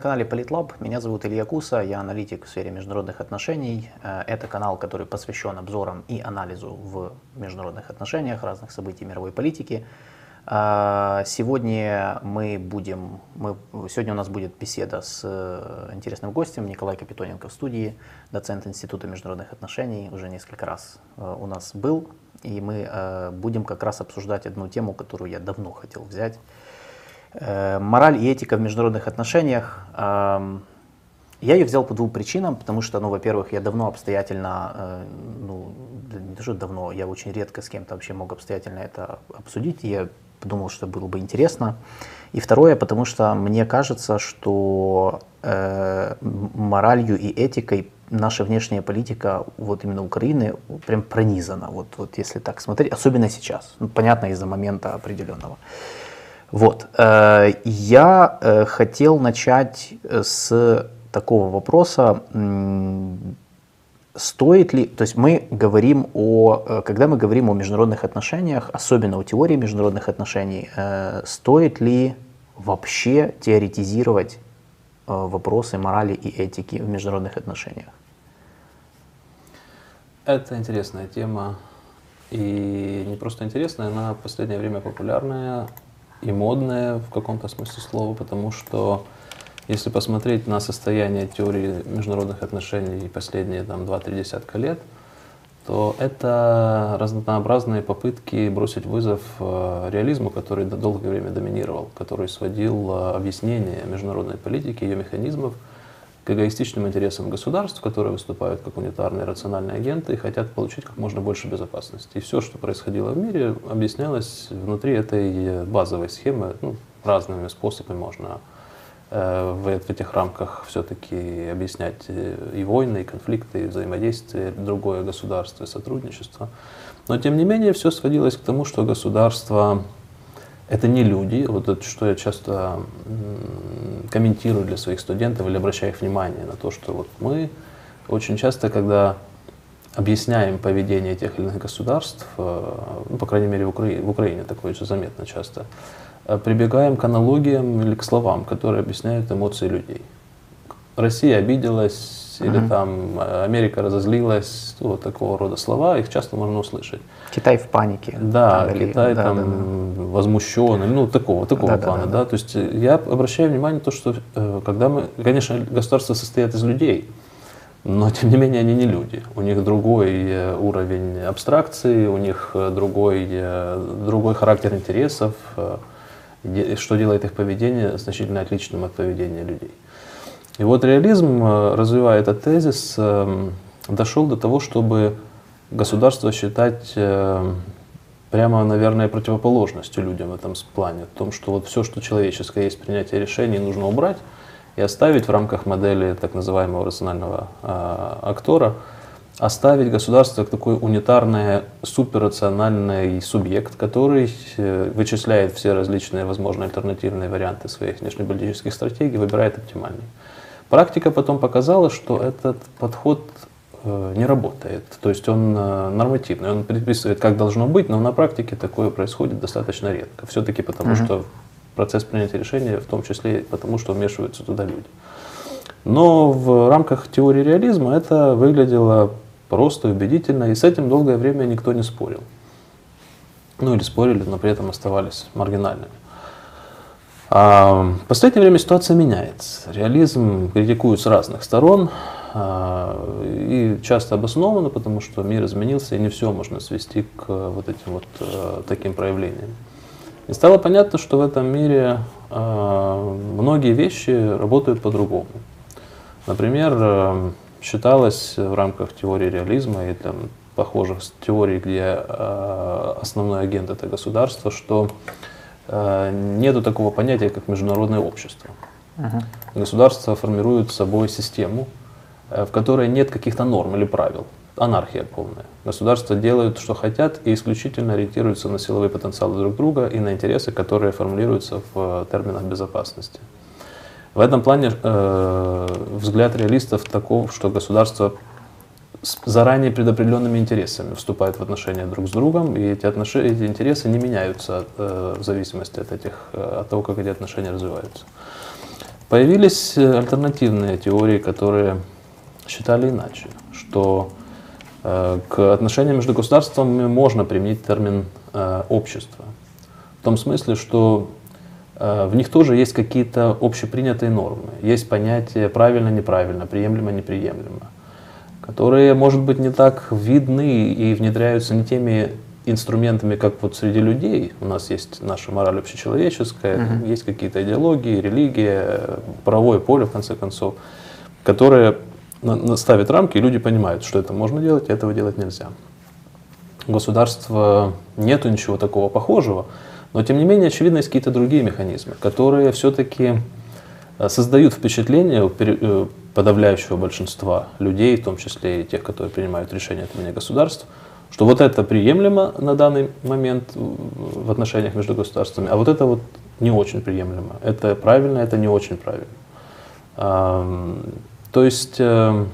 На канале Политлаб. Меня зовут Илья Куса, я аналитик в сфере международных отношений. Э, это канал, который посвящен обзорам и анализу в международных отношениях, разных событий мировой политики. Э, сегодня мы будем, мы, сегодня у нас будет беседа с э, интересным гостем Николай Капитоненко в студии, доцент Института международных отношений, уже несколько раз у нас был, и мы будем как раз обсуждать одну тему, которую я давно хотел взять мораль и этика в международных отношениях. Я ее взял по двум причинам, потому что, ну, во-первых, я давно обстоятельно, э, ну, не даже давно, я очень редко с кем-то вообще мог обстоятельно это обсудить, и я подумал, что было бы интересно. И второе, потому что мне кажется, что э, моралью и этикой наша внешняя политика вот именно Украины прям пронизана, вот, вот если так смотреть, особенно сейчас, ну, понятно, из-за момента определенного. Вот. Э, я э, хотел начать э, с такого вопроса, стоит ли, то есть мы говорим о, когда мы говорим о международных отношениях, особенно о теории международных отношений, стоит ли вообще теоретизировать вопросы морали и этики в международных отношениях? Это интересная тема. И не просто интересная, она в последнее время популярная и модное в каком-то смысле слова, потому что если посмотреть на состояние теории международных отношений последние там, 2-3 десятка лет, то это разнообразные попытки бросить вызов э, реализму, который долгое время доминировал, который сводил э, объяснение международной политики, ее механизмов эгоистичным интересам государств, которые выступают как унитарные рациональные агенты и хотят получить как можно больше безопасности. И все, что происходило в мире, объяснялось внутри этой базовой схемы, ну, разными способами можно э, в, этих рамках все-таки объяснять и войны, и конфликты, и взаимодействие, другое государство, и сотрудничество. Но тем не менее все сводилось к тому, что государство это не люди, вот это, что я часто комментирую для своих студентов или обращаю их внимание на то, что вот мы очень часто, когда объясняем поведение тех или иных государств, э, ну, по крайней мере в Украине, в Украине такое очень заметно часто, э, прибегаем к аналогиям или к словам, которые объясняют эмоции людей. Россия обиделась, или угу. там э, Америка разозлилась, вот такого рода слова, их часто можно услышать. Китай в панике. Да, там, Китай да, там да, да. возмущенный, ну такого, такого да, плана, да, да, да. То есть э, я обращаю внимание на то, что э, когда мы, конечно, государство состоит из людей, но тем не менее они не люди. У них другой уровень абстракции, у них другой, другой характер интересов, что делает их поведение значительно отличным от поведения людей. И вот реализм, э, развивая этот тезис, эм, дошел до того, чтобы государство считать э, прямо, наверное, противоположностью людям в этом плане. В том, что вот все, что человеческое есть принятие решений, нужно убрать и оставить в рамках модели так называемого рационального э, актора, оставить государство как такой унитарный, суперрациональный субъект, который э, вычисляет все различные возможные альтернативные варианты своих внешнеполитических стратегий, выбирает оптимальный. Практика потом показала, что этот подход э, не работает. То есть он э, нормативный, он предписывает, как должно быть, но на практике такое происходит достаточно редко. Все-таки потому, угу. что процесс принятия решения, в том числе потому, что вмешиваются туда люди. Но в рамках теории реализма это выглядело просто убедительно, и с этим долгое время никто не спорил. Ну или спорили, но при этом оставались маргинальными. А, в последнее время ситуация меняется. Реализм критикуют с разных сторон а, и часто обоснованно, потому что мир изменился, и не все можно свести к вот этим вот э, таким проявлениям. И стало понятно, что в этом мире а, многие вещи работают по-другому. Например, э, считалось в рамках теории реализма и там, похожих теорий, где основной агент это государство, что Э, нету такого понятия, как международное общество. Uh-huh. Государство формирует собой систему, э, в которой нет каких-то норм или правил. Анархия полная. Государства делают, что хотят, и исключительно ориентируются на силовые потенциалы друг друга и на интересы, которые формулируются в терминах безопасности. В этом плане э, взгляд реалистов таков, что государство с заранее предопределенными интересами вступают в отношения друг с другом, и эти, отношения, эти интересы не меняются э, в зависимости от, этих, э, от того, как эти отношения развиваются. Появились альтернативные теории, которые считали иначе, что э, к отношениям между государствами можно применить термин э, общество. В том смысле, что э, в них тоже есть какие-то общепринятые нормы, есть понятие правильно-неправильно, приемлемо-неприемлемо, которые, может быть, не так видны и внедряются не теми инструментами, как вот среди людей. У нас есть наша мораль общечеловеческая, uh-huh. есть какие-то идеологии, религия, правовое поле, в конце концов, которые ставят рамки, и люди понимают, что это можно делать, а этого делать нельзя. У государства нету ничего такого похожего, но тем не менее, очевидно, есть какие-то другие механизмы, которые все-таки э, создают впечатление э, подавляющего большинства людей, в том числе и тех, которые принимают решения от имени государств, что вот это приемлемо на данный момент в отношениях между государствами, а вот это вот не очень приемлемо. Это правильно, это не очень правильно. То есть э,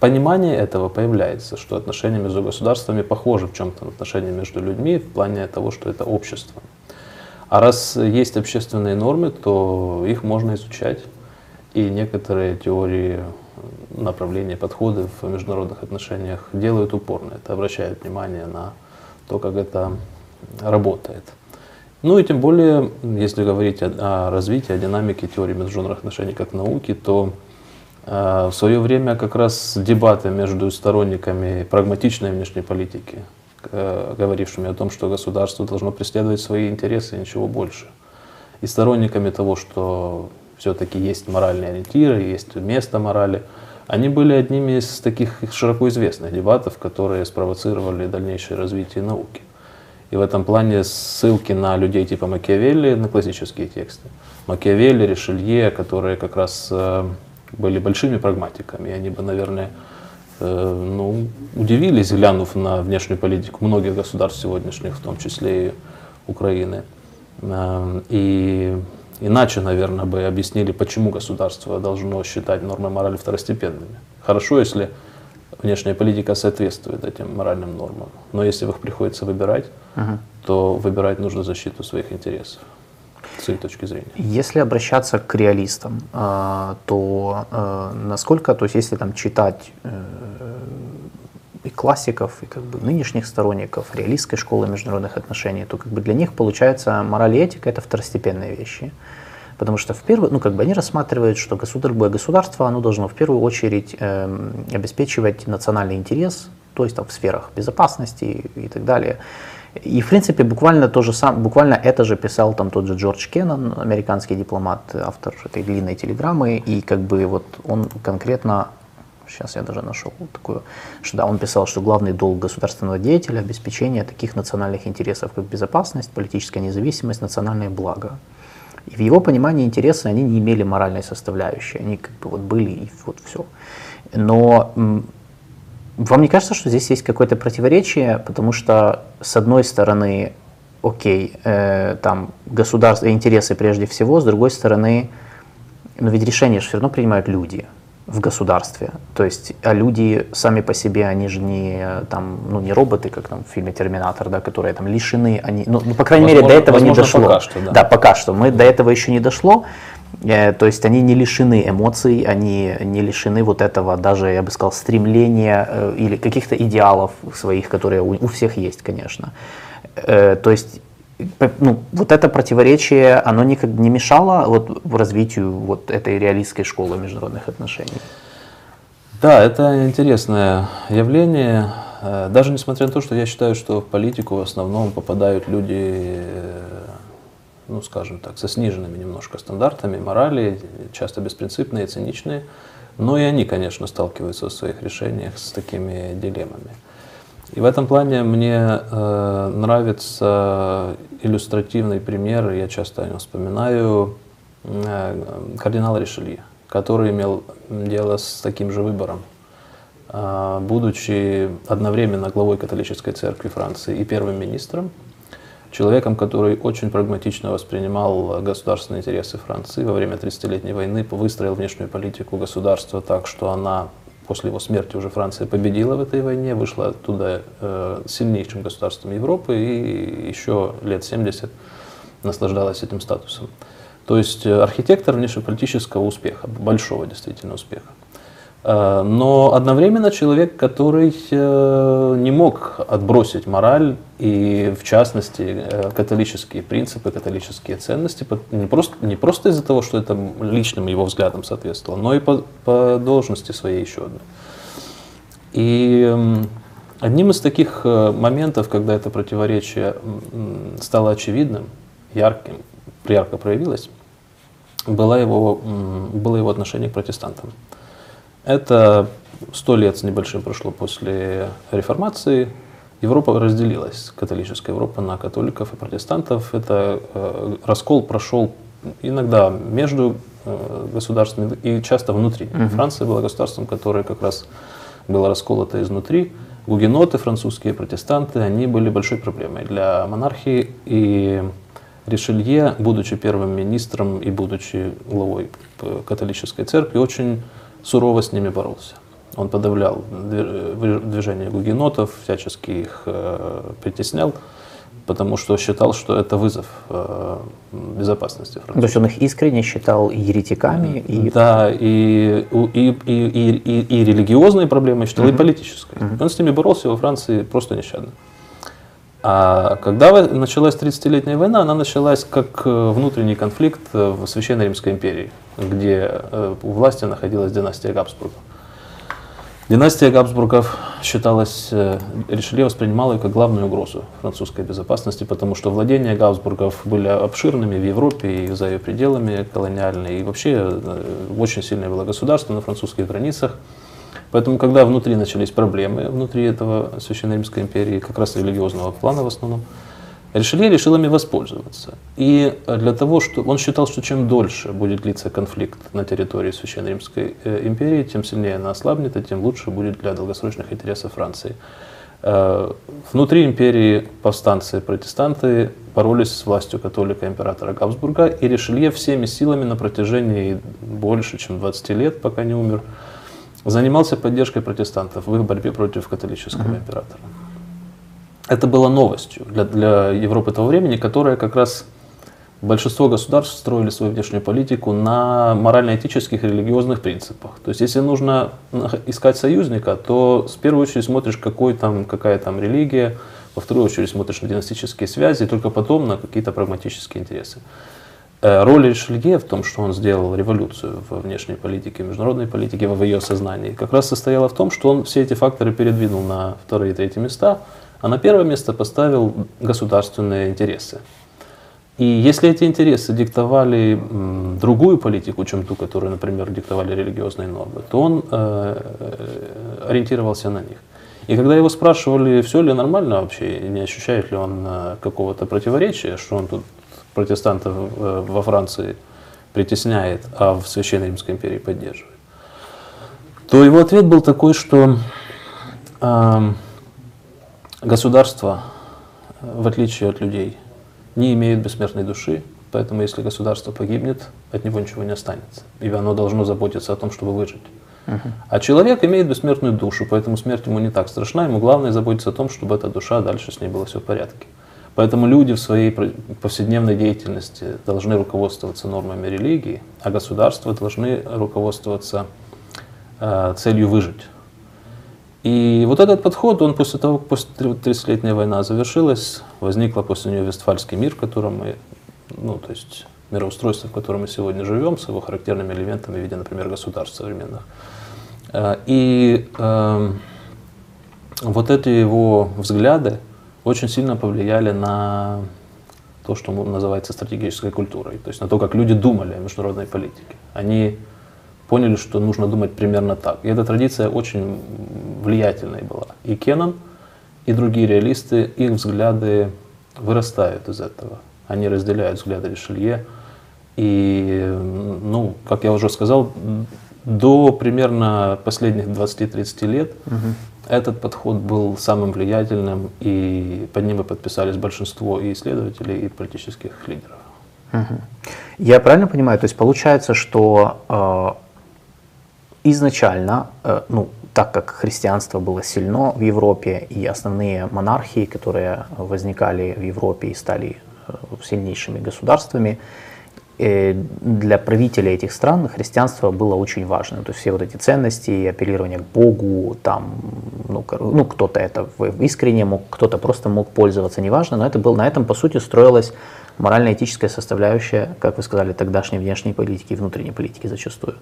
понимание этого появляется, что отношения между государствами похожи в чем-то на отношения между людьми в плане того, что это общество. А раз есть общественные нормы, то их можно изучать. И некоторые теории направления, подходы в международных отношениях делают упорно это, обращают внимание на то, как это работает. Ну и тем более, если говорить о, о развитии, о динамике теории международных отношений как науки, то э, в свое время как раз дебаты между сторонниками прагматичной внешней политики, э, говорившими о том, что государство должно преследовать свои интересы и ничего больше, и сторонниками того, что все-таки есть моральные ориентиры, есть место морали, они были одними из таких широко известных дебатов, которые спровоцировали дальнейшее развитие науки. И в этом плане ссылки на людей типа Макиавелли, на классические тексты. Макиавелли, Ришелье, которые как раз э, были большими прагматиками, они бы, наверное, э, ну, удивились, глянув на внешнюю политику многих государств сегодняшних, в том числе и Украины. Э, и Иначе, наверное, бы объяснили, почему государство должно считать нормы морали второстепенными. Хорошо, если внешняя политика соответствует этим моральным нормам. Но если их приходится выбирать, угу. то выбирать нужно защиту своих интересов с их точки зрения. Если обращаться к реалистам, а, то а, насколько, то есть если там читать э, и классиков, и как бы нынешних сторонников реалистской школы международных отношений, то как бы для них получается мораль и этика это второстепенные вещи. Потому что в первую, ну как бы они рассматривают, что государ, любое государство, оно должно в первую очередь э, обеспечивать национальный интерес, то есть там в сферах безопасности и, и так далее. И в принципе буквально то же самое, буквально это же писал там тот же Джордж Кеннон, американский дипломат, автор этой длинной телеграммы, и как бы вот он конкретно сейчас я даже нашел такую, что да, он писал, что главный долг государственного деятеля – обеспечение таких национальных интересов, как безопасность, политическая независимость, национальное благо. И в его понимании интересы, они не имели моральной составляющей, они как бы вот были и вот все. Но вам не кажется, что здесь есть какое-то противоречие, потому что с одной стороны, окей, э, там государство, интересы прежде всего, с другой стороны, но ведь решения все равно принимают люди в государстве. То есть, а люди сами по себе, они же не, там, ну, не роботы, как там в фильме «Терминатор», да, которые там лишены, они, ну, ну по крайней возможно, мере, до этого не дошло. Пока что, да. да, пока что. Мы до этого еще не дошло. Э, то есть они не лишены эмоций, они не лишены вот этого даже, я бы сказал, стремления э, или каких-то идеалов своих, которые у, у всех есть, конечно. Э, то есть ну, вот это противоречие, оно никак не мешало вот развитию вот этой реалистской школы международных отношений? Да, это интересное явление. Э, даже несмотря на то, что я считаю, что в политику в основном попадают люди, э, ну, скажем так, со сниженными немножко стандартами морали, часто беспринципные, циничные, но и они, конечно, сталкиваются в своих решениях с такими дилеммами. И в этом плане мне э, нравится иллюстративный пример, я часто о нем вспоминаю, э, кардинала Ришелье, который имел дело с таким же выбором. Э, будучи одновременно главой католической церкви Франции и первым министром, человеком, который очень прагматично воспринимал государственные интересы Франции во время 30-летней войны, выстроил внешнюю политику государства так, что она после его смерти уже Франция победила в этой войне, вышла оттуда э, сильнейшим государством Европы и еще лет 70 наслаждалась этим статусом. То есть э, архитектор внешнеполитического успеха, большого действительно успеха. Э, но одновременно человек, который э, не мог отбросить мораль и, в частности, католические принципы, католические ценности, не просто, не просто из-за того, что это личным его взглядам соответствовало, но и по, по должности своей еще одной. И одним из таких моментов, когда это противоречие стало очевидным, ярким, ярко проявилось, было его, было его отношение к протестантам. Это сто лет с небольшим прошло после реформации. Европа разделилась, католическая Европа, на католиков и протестантов. Это э, раскол прошел иногда между э, государствами и часто внутри. Угу. Франция была государством, которое как раз было расколото изнутри. Гугеноты, французские протестанты, они были большой проблемой для монархии. И Ришелье, будучи первым министром и будучи главой католической церкви, очень сурово с ними боролся. Он подавлял движение гугенотов, всячески их э, притеснял, потому что считал, что это вызов э, безопасности Франции. То есть он их искренне считал еретиками? И... Да, и, и, и, и, и, религиозной проблемой считал, uh-huh. и политической. Uh-huh. Он с ними боролся во Франции просто нещадно. А когда началась 30-летняя война, она началась как э, внутренний конфликт э, в Священной Римской империи, где э, у власти находилась династия Габсбургов. Династия Габсбургов считалась, Ришелье воспринимала ее как главную угрозу французской безопасности, потому что владения Габсбургов были обширными в Европе и за ее пределами колониальные. И вообще очень сильное было государство на французских границах. Поэтому, когда внутри начались проблемы, внутри этого Священной Римской империи, как раз религиозного плана в основном, Ришелье решил ими воспользоваться. И для того, что он считал, что чем дольше будет длиться конфликт на территории Священной Римской э, империи, тем сильнее она ослабнет, и тем лучше будет для долгосрочных интересов Франции. Э, внутри империи повстанцы протестанты боролись с властью католика императора Габсбурга, и Ришелье всеми силами на протяжении больше, чем 20 лет, пока не умер, занимался поддержкой протестантов в их борьбе против католического uh-huh. императора. Это было новостью для, для Европы того времени, которая как раз большинство государств строили свою внешнюю политику на морально-этических и религиозных принципах. То есть, если нужно искать союзника, то в первую очередь смотришь, какой там, какая там религия, во вторую очередь смотришь на династические связи, и только потом на какие-то прагматические интересы. Э, роль Ришелье в том, что он сделал революцию во внешней политике, международной политике, в ее сознании, как раз состояла в том, что он все эти факторы передвинул на вторые и третьи места, а на первое место поставил государственные интересы. И если эти интересы диктовали другую политику, чем ту, которую, например, диктовали религиозные нормы, то он э, э ориентировался на них. И когда его спрашивали, все ли нормально вообще, не ощущает ли он какого-то противоречия, что он тут протестантов э, во Франции притесняет, а в Священной Римской империи поддерживает, то его ответ был такой, что э, государство, в отличие от людей, не имеет бессмертной души, поэтому если государство погибнет, от него ничего не останется. И оно должно заботиться о том, чтобы выжить. А человек имеет бессмертную душу, поэтому смерть ему не так страшна, ему главное заботиться о том, чтобы эта душа дальше с ней было все в порядке. Поэтому люди в своей повседневной деятельности должны руководствоваться нормами религии, а государства должны руководствоваться э, целью выжить. И вот этот подход, он после того, как после 30-летняя война завершилась, возникла после нее Вестфальский мир, в котором мы, ну, то есть мироустройство, в котором мы сегодня живем, с его характерными элементами в виде, например, государств современных. Э, и э, вот эти его взгляды, очень сильно повлияли на то, что называется стратегической культурой, то есть на то, как люди думали о международной политике. Они поняли, что нужно думать примерно так. И эта традиция очень влиятельной была. И Кеннон, и другие реалисты, их взгляды вырастают из этого. Они разделяют взгляды Ришелье. И, ну, как я уже сказал, до примерно последних 20-30 лет угу. Этот подход был самым влиятельным, и под ним и подписались большинство и исследователей, и политических лидеров. Я правильно понимаю, то есть получается, что э, изначально, э, ну, так как христианство было сильно в Европе, и основные монархии, которые возникали в Европе и стали э, сильнейшими государствами, для правителей этих стран христианство было очень важно. То есть все вот эти ценности, апеллирование к Богу, там, ну, ну кто-то это искренне мог, кто-то просто мог пользоваться, неважно, но это был, на этом, по сути, строилась морально-этическая составляющая, как вы сказали, тогдашней внешней политики и внутренней политики зачастую.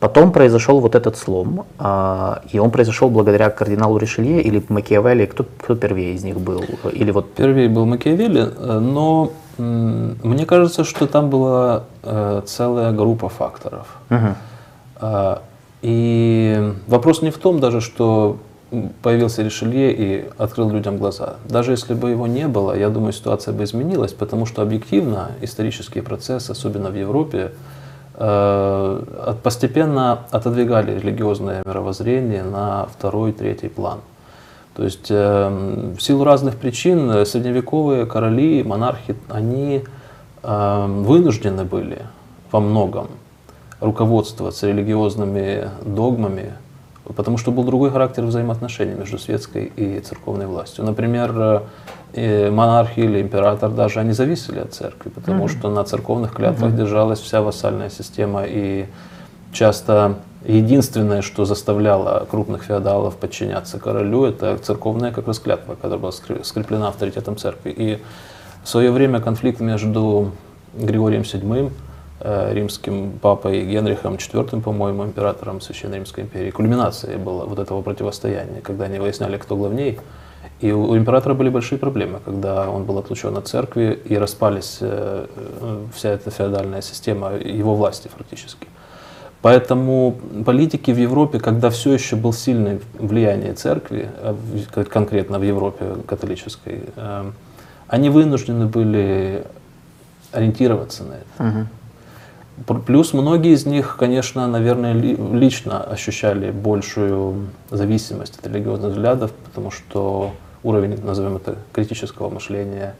Потом произошел вот этот слом, а, и он произошел благодаря кардиналу Ришелье или Макиавелли. Кто, кто первее из них был? Или вот... Первее был Макиавелли, но мне кажется, что там была э, целая группа факторов. Угу. И вопрос не в том даже, что появился Ришелье и открыл людям глаза. Даже если бы его не было, я думаю, ситуация бы изменилась, потому что объективно исторические процессы, особенно в Европе, э, постепенно отодвигали религиозное мировоззрение на второй, третий план. То есть э, в силу разных причин средневековые короли, монархи, они э, вынуждены были во многом руководствоваться религиозными догмами, потому что был другой характер взаимоотношений между светской и церковной властью. Например, э, монархи или император даже, они зависели от церкви, потому mm-hmm. что на церковных клятвах mm-hmm. держалась вся вассальная система, и часто единственное, что заставляло крупных феодалов подчиняться королю, это церковная как раз клятва, которая была скреплена авторитетом церкви. И в свое время конфликт между Григорием VII Э, римским папой Генрихом IV, по-моему, императором Священной Римской империи. Кульминацией было вот этого противостояния, когда они выясняли, кто главней. И у императора были большие проблемы, когда он был отлучен от церкви и распались э, вся эта феодальная система его власти фактически. Поэтому политики в Европе, когда все еще был сильное влияние церкви, э, конкретно в Европе католической, они вынуждены были ориентироваться на это. Угу. Плюс многие из них, конечно, наверное, лично ощущали большую зависимость от религиозных взглядов, потому что уровень, назовем это, критического мышления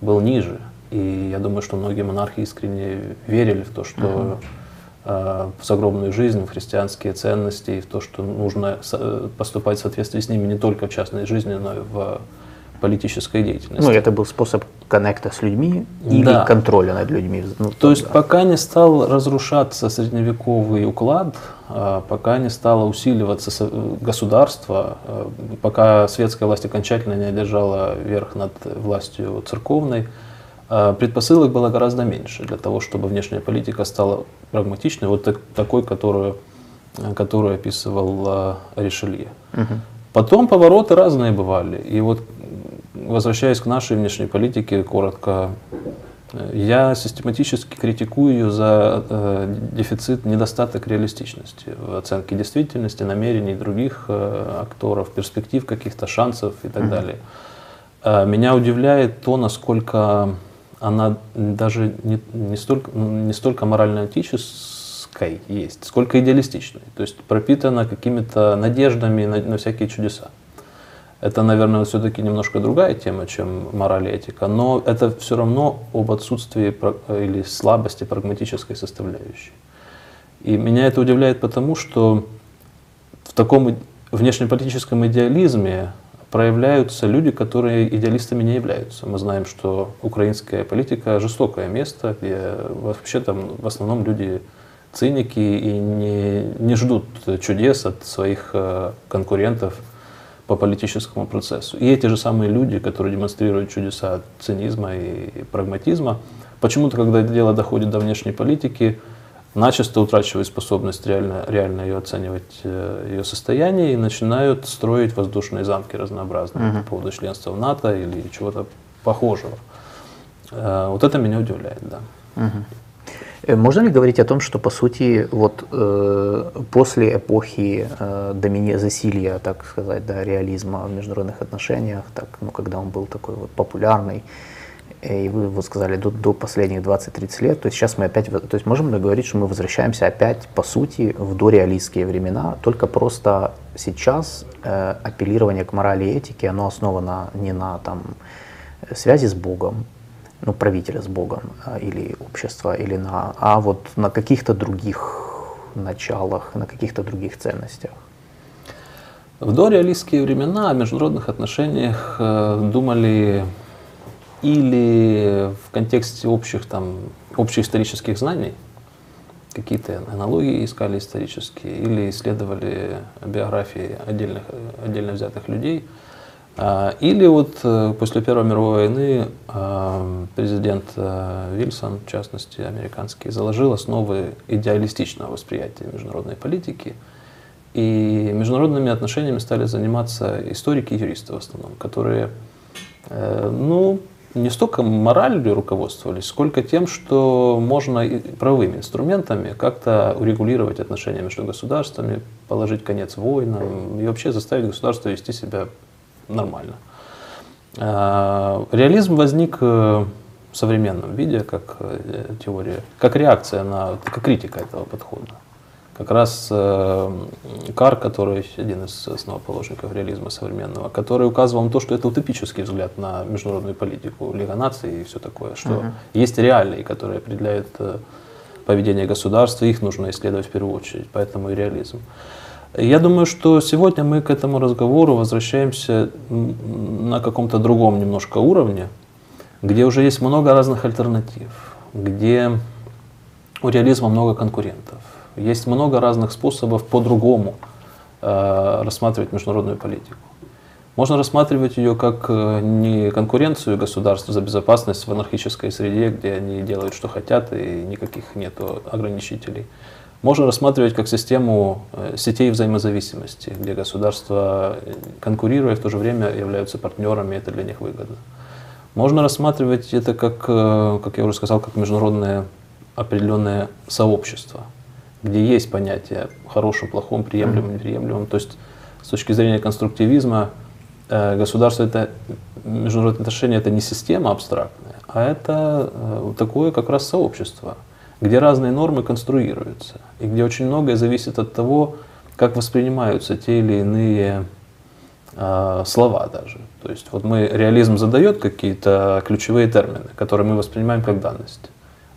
был ниже. И я думаю, что многие монархи искренне верили в то, что в загробную жизнь, в христианские ценности и в то, что нужно со- поступать в соответствии с ними не только в частной жизни, но и в политической деятельности. Ну, это был способ коннекта с людьми или да. контроля над людьми. Ну, То есть, да. пока не стал разрушаться средневековый уклад, а, пока не стало усиливаться государство, пока светская власть окончательно не одержала верх над властью церковной, предпосылок было гораздо меньше для того, чтобы внешняя политика стала прагматичной, вот такой, которую, которую описывал Ришелье. Угу. Потом повороты разные бывали. И вот возвращаясь к нашей внешней политике, коротко, я систематически критикую ее за э, дефицит, недостаток реалистичности в оценке действительности, намерений других э, акторов, перспектив каких-то шансов и так mm-hmm. далее. Э, меня удивляет то, насколько она даже не, не, столько, не столько морально-этической есть, сколько идеалистичной. То есть пропитана какими-то надеждами на, на всякие чудеса. Это, наверное, все-таки немножко другая тема, чем мораль и этика, но это все равно об отсутствии или слабости прагматической составляющей. И меня это удивляет потому, что в таком внешнеполитическом идеализме проявляются люди, которые идеалистами не являются. Мы знаем, что украинская политика жестокое место, где вообще там в основном люди циники и не, не ждут чудес от своих э, конкурентов по политическому процессу. И эти же самые люди, которые демонстрируют чудеса цинизма и прагматизма, почему-то, когда дело доходит до внешней политики, начисто утрачивают способность реально, реально ее оценивать, э, ее состояние, и начинают строить воздушные замки разнообразные uh-huh. по поводу членства в НАТО или чего-то похожего. Э, вот это меня удивляет, да. Э, можно ли говорить о том, что по сути вот э, после эпохи э, домини... засилья, так сказать, да, реализма в международных отношениях, так, ну, когда он был такой вот популярный, и вы вот сказали до, до последних 20-30 лет, то есть сейчас мы опять, то есть можем ли говорить, что мы возвращаемся опять по сути в дореалистские времена, только просто сейчас э, апеллирование к морали и этике, оно основано не на там связи с Богом, ну, правителя с Богом а, или общества, или на, а вот на каких-то других началах, на каких-то других ценностях. В дореалистские времена о международных отношениях э, думали или в контексте общих, там, общеисторических знаний, какие-то аналогии искали исторические, или исследовали биографии отдельных, отдельно взятых людей. А, или вот э, после Первой мировой войны а, президент э, Вильсон, в частности американский, заложил основы идеалистичного восприятия международной политики. И международными отношениями стали заниматься историки и юристы в основном, которые э, ну, не столько моралью руководствовались, сколько тем, что можно правовыми инструментами как-то урегулировать отношения между государствами, положить конец войнам и вообще заставить государство вести себя нормально. А, реализм возник в современном виде как э, теория, как реакция на, как критика этого подхода. Как раз э, Кар, который один из основоположников реализма современного, который указывал на то, что это утопический взгляд на международную политику, Лига наций и все такое, что uh-huh. есть реалии, которые определяют э, поведение государства, их нужно исследовать в первую очередь, поэтому и реализм. Я думаю, что сегодня мы к этому разговору возвращаемся на каком-то другом немножко уровне, где уже есть много разных альтернатив, где у реализма много конкурентов есть много разных способов по-другому э, рассматривать международную политику. Можно рассматривать ее как э, не конкуренцию государств за безопасность в анархической среде, где они делают, что хотят, и никаких нет ограничителей. Можно рассматривать как систему э, сетей взаимозависимости, где государства, конкурируя, в то же время являются партнерами, и это для них выгодно. Можно рассматривать это как, как я уже сказал, как международное определенное сообщество – где есть понятие хорошем, плохом, приемлемом, неприемлемом. То есть с точки зрения конструктивизма э, государство это международные отношения это не система абстрактная, а это э, такое как раз сообщество, где разные нормы конструируются и где очень многое зависит от того, как воспринимаются те или иные э, слова даже. То есть вот мы реализм задает какие-то ключевые термины, которые мы воспринимаем как данность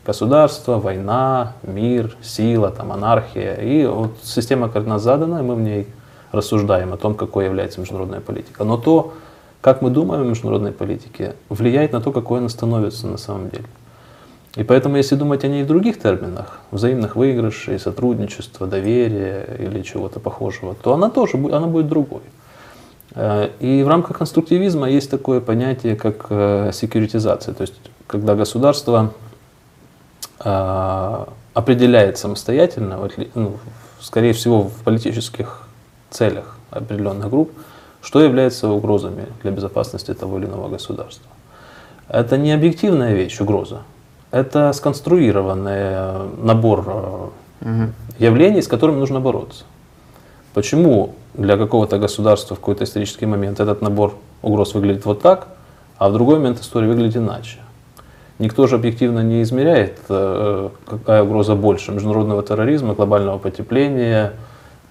государство, война, мир, сила, там, анархия. И вот система координат задана, и мы в ней рассуждаем о том, какой является международная политика. Но то, как мы думаем о международной политике, влияет на то, какой она становится на самом деле. И поэтому, если думать о ней в других терминах, взаимных выигрышей, сотрудничества, доверия или чего-то похожего, то она тоже она будет другой. Э, и в рамках конструктивизма есть такое понятие, как э, секьюритизация, то есть когда государство определяет самостоятельно, ну, скорее всего в политических целях определенных групп, что является угрозами для безопасности того или иного государства. Это не объективная вещь, угроза. Это сконструированный набор угу. явлений, с которыми нужно бороться. Почему для какого-то государства в какой-то исторический момент этот набор угроз выглядит вот так, а в другой момент истории выглядит иначе? Никто же объективно не измеряет, э, какая угроза больше международного терроризма, глобального потепления,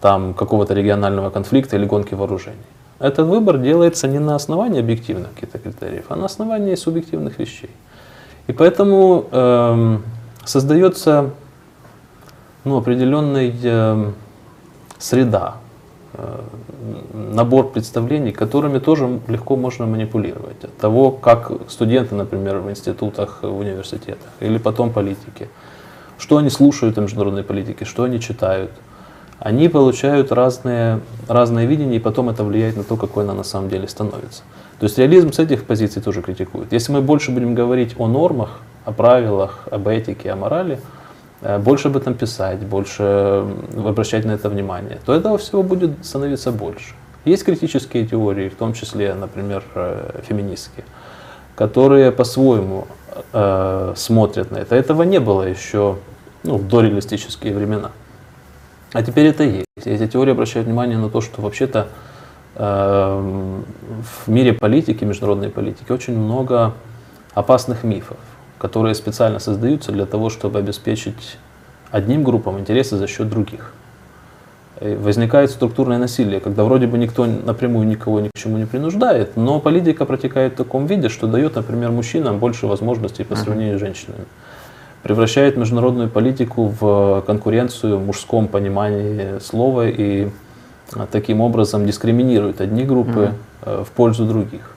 там, какого-то регионального конфликта или гонки вооружений. Этот выбор делается не на основании объективных каких-то критериев, а на основании субъективных вещей. И поэтому э, создается ну, определенная э, среда, набор представлений, которыми тоже легко можно манипулировать. От того, как студенты, например, в институтах, в университетах, или потом политики, что они слушают о международной политике, что они читают, они получают разные, разные видения, и потом это влияет на то, какой она на самом деле становится. То есть реализм с этих позиций тоже критикует. Если мы больше будем говорить о нормах, о правилах, об этике, о морали, Э, больше об этом писать, больше обращать на это внимание, то этого всего будет становиться больше. Есть критические теории, в том числе, например, э, феминистские, которые по-своему э, смотрят на это. Этого не было еще ну, в дореалистические времена. А теперь это есть. Эти теории обращают внимание на то, что вообще-то э, в мире политики, международной политики, очень много опасных мифов которые специально создаются для того, чтобы обеспечить одним группам интересы за счет других. И возникает структурное насилие, когда вроде бы никто напрямую никого ни к чему не принуждает, но политика протекает в таком виде, что дает, например, мужчинам больше возможностей по сравнению с женщинами. Превращает международную политику в конкуренцию в мужском понимании слова и а, таким образом дискриминирует одни группы mm-hmm. в пользу других.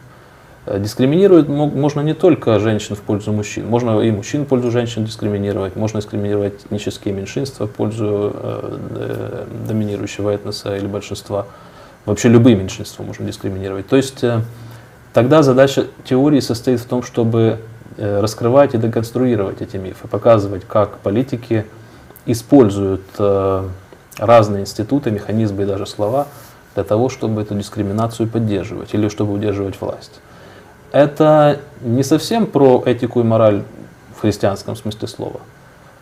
Дискриминирует можно не только женщин в пользу мужчин, можно и мужчин в пользу женщин дискриминировать, можно дискриминировать этнические меньшинства в пользу э, доминирующего этноса или большинства. Вообще любые меньшинства можно дискриминировать. То есть э, тогда задача теории состоит в том, чтобы э, раскрывать и деконструировать эти мифы, показывать, как политики используют э, разные институты, механизмы и даже слова для того, чтобы эту дискриминацию поддерживать или чтобы удерживать власть. Это не совсем про этику и мораль в христианском смысле слова,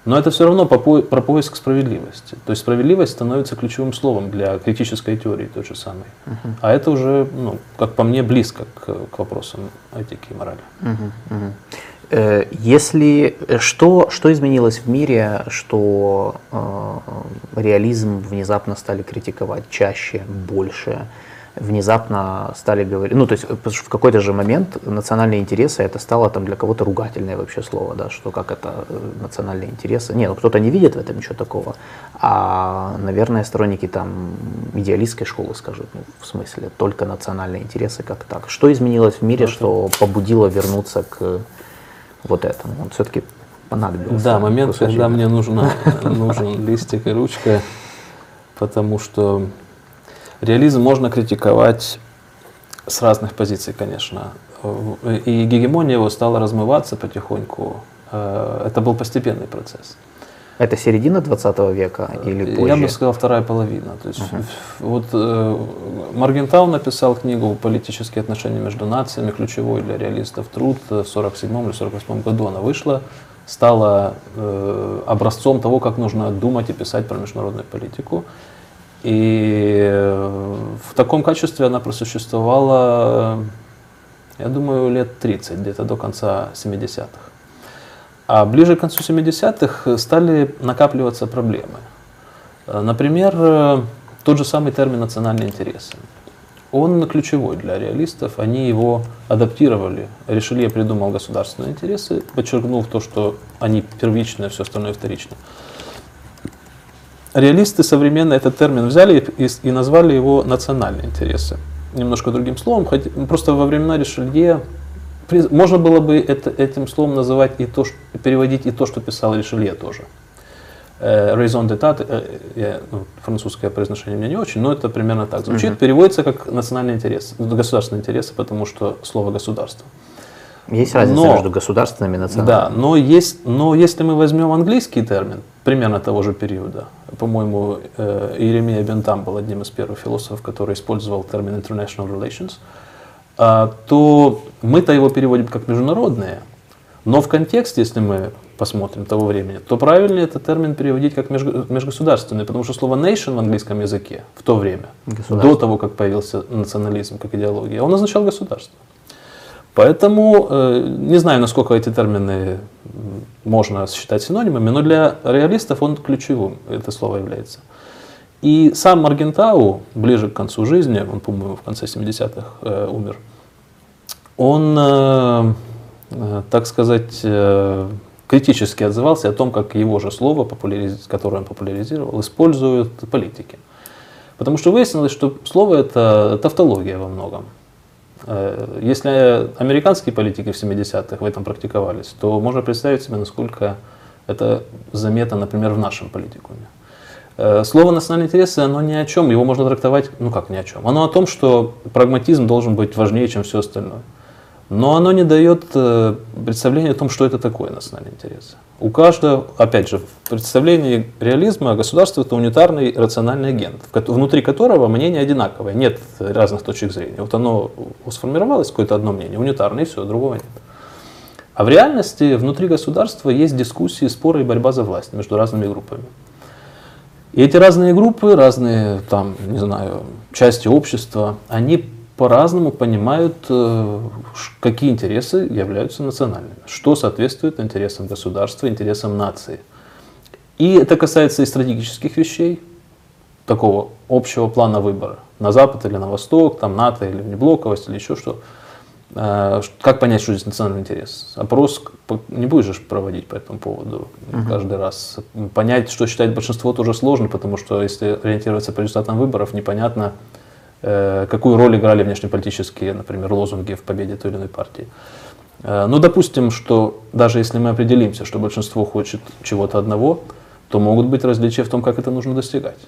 но это все равно про поиск справедливости. То есть справедливость становится ключевым словом для критической теории той же самой. Uh-huh. А это уже, ну, как по мне, близко к, к вопросам этики и морали. Uh-huh. Э, если что, что изменилось в мире, что э, реализм внезапно стали критиковать чаще, больше, внезапно стали говорить, ну то есть в какой-то же момент национальные интересы это стало там для кого-то ругательное вообще слово, да, что как это национальные интересы. Нет, ну кто-то не видит в этом ничего такого, а, наверное, сторонники там идеалистской школы скажут, ну, в смысле только национальные интересы как так. Что изменилось в мире, что побудило вернуться к вот этому. Он все-таки понадобился. Да, момент, кусочек. когда мне нужно, нужен листик и ручка, потому что реализм можно критиковать с разных позиций, конечно. И гегемония его стала размываться потихоньку. Э, это был постепенный процесс. Это середина 20 века или позже? Я бы сказал, вторая половина. То есть, uh-huh. вот э, Маргентау написал книгу «Политические отношения между нациями. Ключевой для реалистов труд» в 47 или 48 году. Она вышла, стала э, образцом того, как нужно думать и писать про международную политику. И э, в таком качестве она просуществовала, я думаю, лет 30, где-то до конца 70-х. А ближе к концу 70-х стали накапливаться проблемы. Например, тот же самый термин «национальные интересы». Он ключевой для реалистов, они его адаптировали. Решили, я придумал государственные интересы, подчеркнув то, что они первичные, все остальное вторичное. Реалисты современно этот термин взяли и, и назвали его национальные интересы. Немножко другим словом, хоть, просто во времена Ришелье можно было бы это, этим словом называть и то, что, переводить и то, что писал Ришелье тоже. Э, raison d'état, э, ну, французское произношение у меня не очень, но это примерно так звучит. Mm-hmm. Переводится как национальный интерес, государственные интересы, потому что слово государство. Есть разница но, между государственными и национальными. Да, но, есть, но если мы возьмем английский термин, примерно того же периода, по-моему, э, Иеремия Бентам был одним из первых философов, который использовал термин international relations, а, то мы-то его переводим как международные, но в контексте, если мы посмотрим того времени, то правильнее этот термин переводить как межгосударственный, потому что слово nation в английском языке в то время, до того, как появился национализм как идеология, он означал государство. Поэтому э, не знаю, насколько эти термины можно считать синонимами, но для реалистов он ключевым, это слово является. И сам Маргентау, ближе к концу жизни, он, по-моему, в конце 70-х э, умер, он, э, э, так сказать, э, критически отзывался о том, как его же слово, которое он популяризировал, используют политики. Потому что выяснилось, что слово это тавтология во многом. Э, если американские политики в 70-х в этом практиковались, то можно представить себе, насколько это заметно, например, в нашем политикуме. Э, слово национальные интересы, оно ни о чем, его можно трактовать, ну как ни о чем. Оно о том, что прагматизм должен быть важнее, чем все остальное. Но оно не дает э, представления о том, что это такое национальный интерес. У каждого, опять же, в представлении реализма государство это унитарный рациональный агент, внутри которого мнение одинаковое, нет разных точек зрения. Вот оно сформировалось, какое-то одно мнение, унитарное, и все, другого нет. А в реальности внутри государства есть дискуссии, споры и борьба за власть между разными группами. И эти разные группы, разные там, не знаю, части общества, они по-разному понимают, э, какие интересы являются национальными, что соответствует интересам государства, интересам нации. И это касается и стратегических вещей, такого общего плана выбора, на запад или на восток, там НАТО или внеблоковость или еще что. Э, как понять, что здесь национальный интерес? Опрос не будешь же проводить по этому поводу угу. каждый раз. Понять, что считает большинство, тоже сложно, потому что если ориентироваться по результатам выборов, непонятно, какую роль играли внешнеполитические, например, лозунги в победе той или иной партии. Э, ну, допустим, что даже если мы определимся, что большинство хочет чего-то одного, то могут быть различия в том, как это нужно достигать.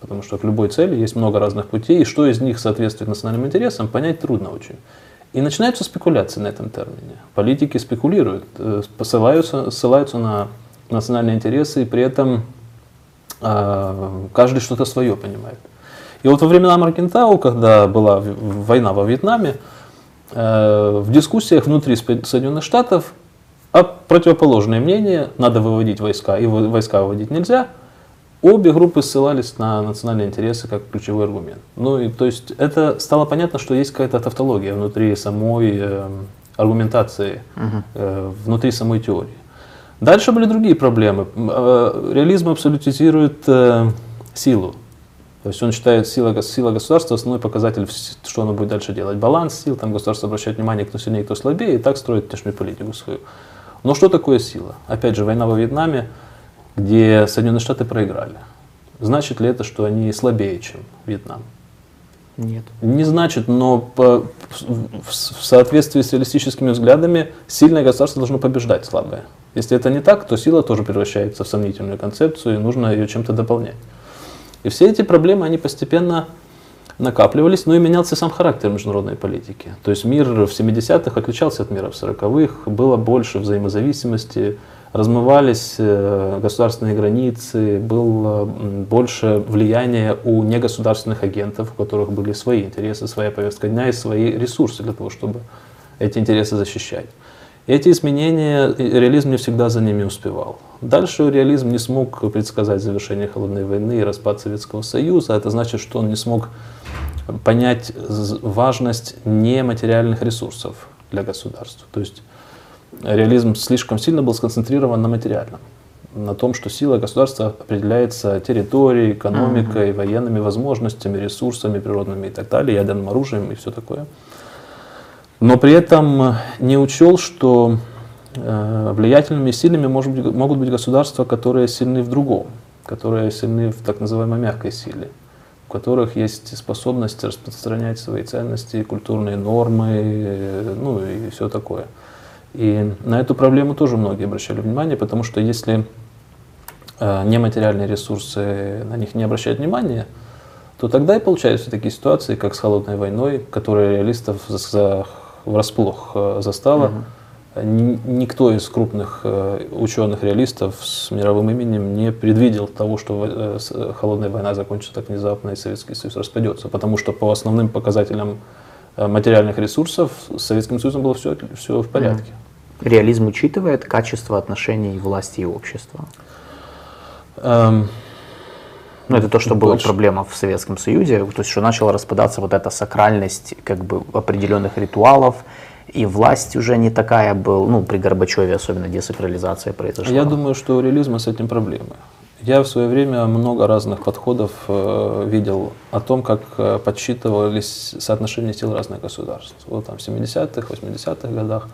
Потому что к любой цели есть много разных путей, и что из них соответствует национальным интересам, понять трудно очень. И начинаются спекуляции на этом термине. Политики спекулируют, э, ссылаются, ссылаются на национальные интересы, и при этом э, каждый что-то свое понимает. И вот во времена Маркентау, когда была война во Вьетнаме, э, в дискуссиях внутри Соединенных Штатов а противоположное мнение, надо выводить войска, и войска выводить нельзя, обе группы ссылались на национальные интересы как ключевой аргумент. Ну и то есть это стало понятно, что есть какая-то тавтология внутри самой э, аргументации, угу. э, внутри самой теории. Дальше были другие проблемы. Э, реализм абсолютизирует э, силу. То есть он считает сила, сила государства основной показатель, что оно будет дальше делать. Баланс сил, там государство обращает внимание, кто сильнее, кто слабее, и так строит внешнюю политику свою. Но что такое сила? Опять же, война во Вьетнаме, где Соединенные Штаты проиграли. Значит ли это, что они слабее, чем Вьетнам? Нет. Не значит, но по, в, в соответствии с реалистическими взглядами сильное государство должно побеждать слабое. Если это не так, то сила тоже превращается в сомнительную концепцию, и нужно ее чем-то дополнять. И все эти проблемы, они постепенно накапливались, но и менялся сам характер международной политики. То есть мир в 70-х отличался от мира в 40-х, было больше взаимозависимости, размывались э, государственные границы, было больше влияния у негосударственных агентов, у которых были свои интересы, своя повестка дня и свои ресурсы для того, чтобы эти интересы защищать. Эти изменения реализм не всегда за ними успевал. Дальше реализм не смог предсказать завершение холодной войны и распад Советского Союза. Это значит, что он не смог понять важность нематериальных ресурсов для государства. То есть реализм слишком сильно был сконцентрирован на материальном, на том, что сила государства определяется территорией, экономикой, mm-hmm. военными возможностями, ресурсами природными и так далее, ядерным оружием и все такое но при этом не учел, что э, влиятельными и сильными может быть, могут быть государства, которые сильны в другом, которые сильны в так называемой мягкой силе, у которых есть способность распространять свои ценности, культурные нормы, э, ну и все такое. И на эту проблему тоже многие обращали внимание, потому что если э, нематериальные ресурсы, на них не обращают внимания, то тогда и получаются такие ситуации, как с холодной войной, которые реалистов за врасплох э, застала. Угу. Никто из крупных э, ученых-реалистов с мировым именем не предвидел того, что э, холодная война закончится так внезапно и Советский Союз распадется, потому что по основным показателям материальных ресурсов с Советским Союзом было все, все в порядке. Реализм учитывает качество отношений власти и общества? Эм, ну, это то, что была проблема в Советском Союзе, то есть, что начала распадаться вот эта сакральность как бы определенных ритуалов, и власть уже не такая была, ну, при Горбачеве особенно десакрализация произошла. Я думаю, что у реализма с этим проблемы. Я в свое время много разных подходов э, видел о том, как э, подсчитывались соотношения сил разных государств. Вот там в 70-х, 80-х годах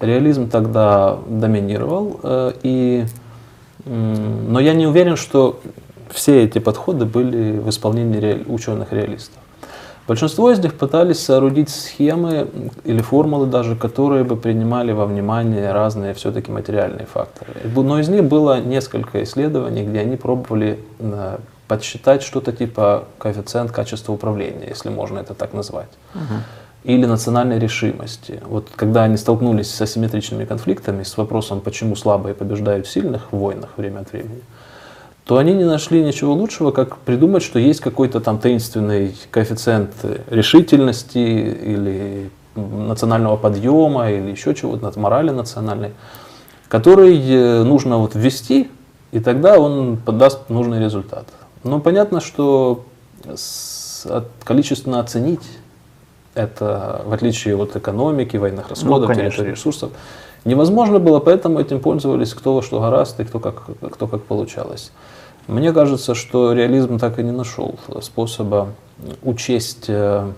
реализм тогда доминировал, э, и, но я не уверен, что все эти подходы были в исполнении реаль... ученых-реалистов. Большинство из них пытались соорудить схемы или формулы даже, которые бы принимали во внимание разные все-таки материальные факторы. Но из них было несколько исследований, где они пробовали э, подсчитать что-то типа коэффициент качества управления, если можно это так назвать. Угу. Или национальной решимости. Вот когда они столкнулись с асимметричными конфликтами, с вопросом, почему слабые побеждают сильных в войнах время от времени, то они не нашли ничего лучшего, как придумать, что есть какой-то там таинственный коэффициент решительности или национального подъема или еще чего-то, морали национальной, который э, нужно вот ввести, и тогда он подаст нужный результат. Но понятно, что количественно оценить это, в отличие от экономики, военных ну, расходов, ну, территории ресурсов, невозможно было, поэтому этим пользовались кто во что гораздо и кто как, кто как получалось. Мне кажется, что реализм так и не нашел способа учесть э,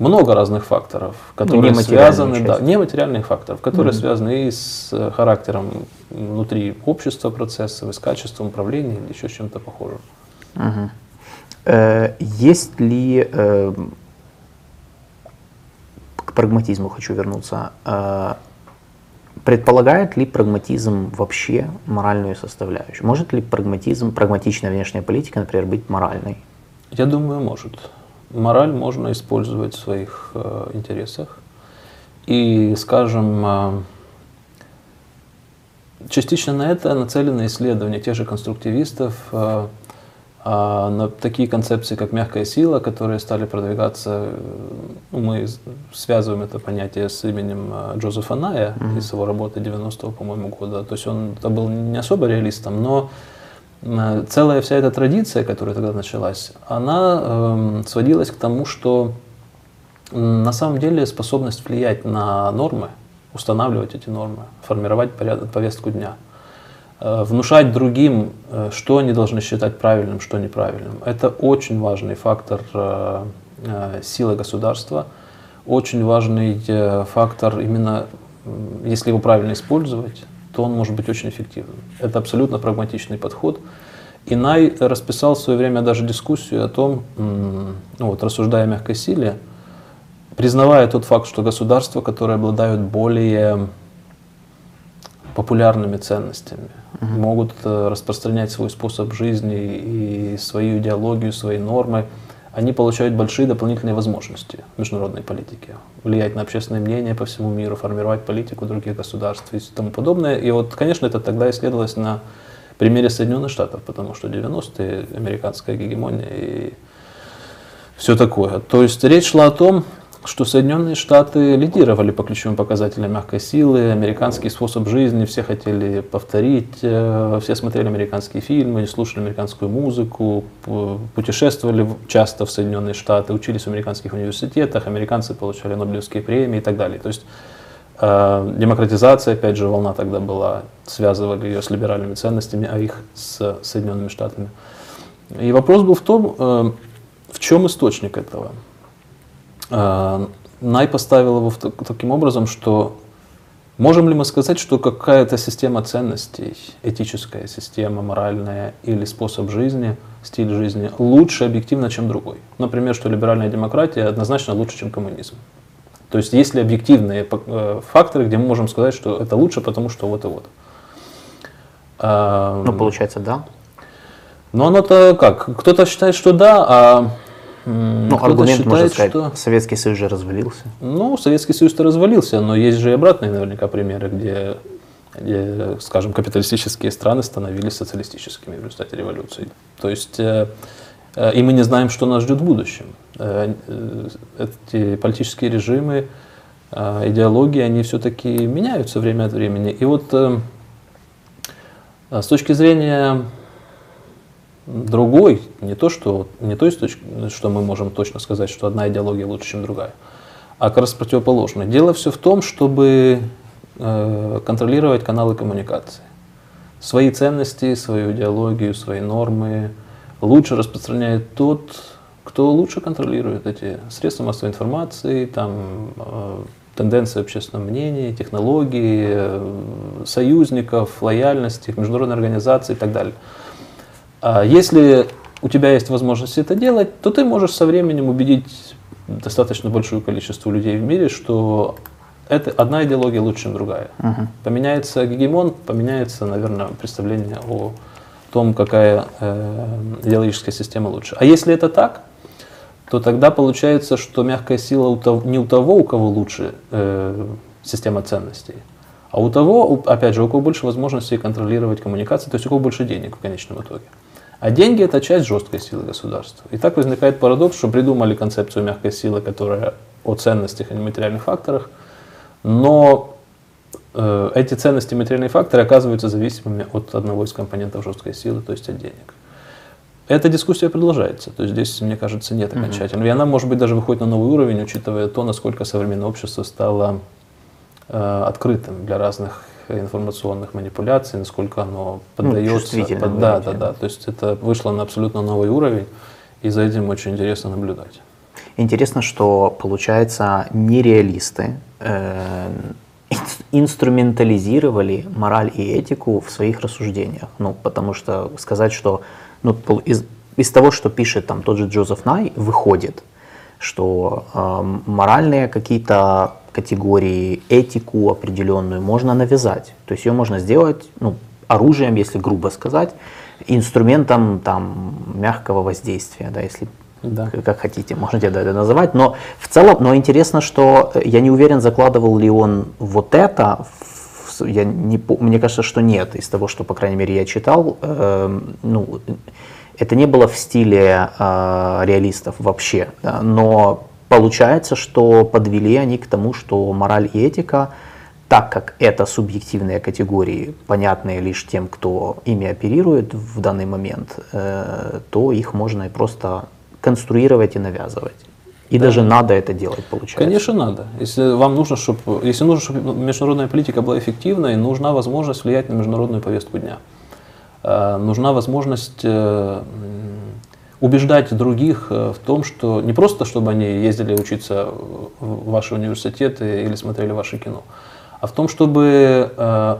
много разных факторов, которые ну, связаны, да, нематериальных факторов, которые mm-hmm. связаны и с характером внутри общества процесса, и с качеством управления или еще с чем-то похожим. Mm-hmm. Э, есть ли, э, к прагматизму хочу вернуться, э, предполагает ли прагматизм вообще моральную составляющую? Может ли прагматизм, прагматичная внешняя политика, например, быть моральной? Я думаю, может. Мораль можно использовать в своих э, интересах. И, скажем, э, частично на это нацелены исследования тех же конструктивистов, э, а на такие концепции, как мягкая сила, которые стали продвигаться, ну, мы связываем это понятие с именем э, Джозефа Ная mm-hmm. из его работы 90-го, по-моему, года. То есть он был не особо реалистом, но э, целая вся эта традиция, которая тогда началась, она э, сводилась к тому, что на самом деле способность влиять на нормы, устанавливать эти нормы, формировать порядок, повестку дня – Э, внушать другим, э, что они должны считать правильным, что неправильным. Это очень важный фактор э, силы государства, очень важный фактор именно, если его правильно использовать, то он может быть очень эффективным. Это абсолютно прагматичный подход. И Най расписал в свое время даже дискуссию о том, ну вот, рассуждая о мягкой силе, признавая тот факт, что государства, которые обладают более популярными ценностями, угу. могут э, распространять свой способ жизни и свою идеологию, свои нормы, они получают большие дополнительные возможности в международной политике. Влиять на общественное мнение по всему миру, формировать политику других государств и тому подобное. И вот, конечно, это тогда исследовалось на примере Соединенных Штатов, потому что 90-е американская гегемония и все такое. То есть речь шла о том, что Соединенные Штаты лидировали по ключевым показателям мягкой силы, американский способ жизни, все хотели повторить, э, все смотрели американские фильмы, слушали американскую музыку, путешествовали часто в Соединенные Штаты, учились в американских университетах, американцы получали Нобелевские премии и так далее. То есть э, демократизация, опять же, волна тогда была, связывали ее с либеральными ценностями, а их с Соединенными Штатами. И вопрос был в том, э, в чем источник этого. А, Най поставил его таким образом, что можем ли мы сказать, что какая-то система ценностей, этическая система, моральная или способ жизни, стиль жизни лучше объективно, чем другой? Например, что либеральная демократия однозначно лучше, чем коммунизм. То есть есть ли объективные э, факторы, где мы можем сказать, что это лучше, потому что вот и вот. Ну, получается, да. Но оно-то как? Кто-то считает, что да, а ну, аргумент, считает, можно сказать, что... Советский Союз же развалился. Ну, Советский Союз-то развалился, но есть же и обратные наверняка примеры, где, где, скажем, капиталистические страны становились социалистическими в результате революции. То есть, э, э, и мы не знаем, что нас ждет в будущем. Э, эти политические режимы, идеологии, они все-таки меняются время от времени. И вот с точки зрения другой, не то, что, не то, что мы можем точно сказать, что одна идеология лучше, чем другая, а как раз противоположное. Дело все в том, чтобы э, контролировать каналы коммуникации. Свои ценности, свою идеологию, свои нормы лучше распространяет тот, кто лучше контролирует эти средства массовой информации, там, э, тенденции общественного мнения, технологии, э, союзников, лояльности, международной организации и так далее. А если у тебя есть возможность это делать, то ты можешь со временем убедить достаточно большое количество людей в мире, что это одна идеология лучше, чем другая. Угу. Поменяется гегемон, поменяется, наверное, представление о том, какая э, идеологическая система лучше. А если это так, то тогда получается, что мягкая сила у того, не у того, у кого лучше э, система ценностей, а у того, опять же, у кого больше возможностей контролировать коммуникации, то есть у кого больше денег в конечном итоге. А деньги – это часть жесткой силы государства. И так возникает парадокс, что придумали концепцию мягкой силы, которая о ценностях и материальных факторах, но э, эти ценности и материальные факторы оказываются зависимыми от одного из компонентов жесткой силы, то есть от денег. Эта дискуссия продолжается, то есть здесь, мне кажется, нет окончательного. И она, может быть, даже выходит на новый уровень, учитывая то, насколько современное общество стало э, открытым для разных информационных манипуляций, насколько оно ну, поддается. Ну, под, да, да, да. То есть это вышло на абсолютно новый уровень, и за этим очень интересно наблюдать. Интересно, что получается нереалисты э, инструментализировали мораль и этику в своих рассуждениях. Ну, потому что сказать, что ну, из, из того, что пишет там тот же Джозеф Най, выходит, что э, моральные какие-то категории, этику определенную можно навязать. То есть ее можно сделать ну, оружием, если грубо сказать, инструментом там, мягкого воздействия, да, если да. как хотите, можете это называть. Но в целом, но интересно, что я не уверен, закладывал ли он вот это я не, мне кажется, что нет, из того, что, по крайней мере, я читал, э, ну, это не было в стиле э, реалистов вообще, да, но получается, что подвели они к тому, что мораль и этика, так как это субъективные категории, понятные лишь тем, кто ими оперирует в данный момент, э, то их можно и просто конструировать и навязывать. И да. даже надо это делать, получается. Конечно, надо. Если вам нужно, чтобы, если нужно, чтобы международная политика была эффективной, нужна возможность влиять на международную повестку дня. Э, нужна возможность э, убеждать других э, в том, что не просто, чтобы они ездили учиться в ваши университеты или смотрели ваше кино, а в том, чтобы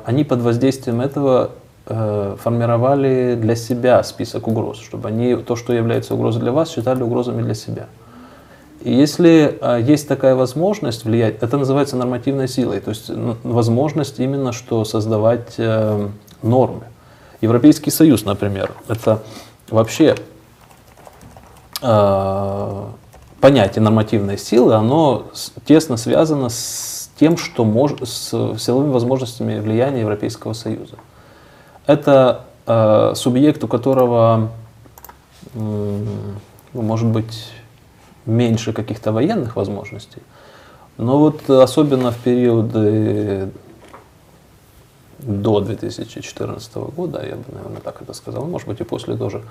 они под воздействием этого формировали для себя список угроз, чтобы они то, что является угрозой для вас, считали угрозами для себя. И если есть такая возможность влиять, это называется нормативной силой, то есть возможность именно что создавать нормы. Европейский Союз, например, это вообще э, понятие нормативной силы, оно тесно связано с тем, что мож, с силовыми возможностями влияния Европейского Союза. Это э, субъект, у которого, э, может быть, меньше каких-то военных возможностей. Но вот особенно в периоды до 2014 года, я бы, наверное, так это сказал, может быть и после тоже,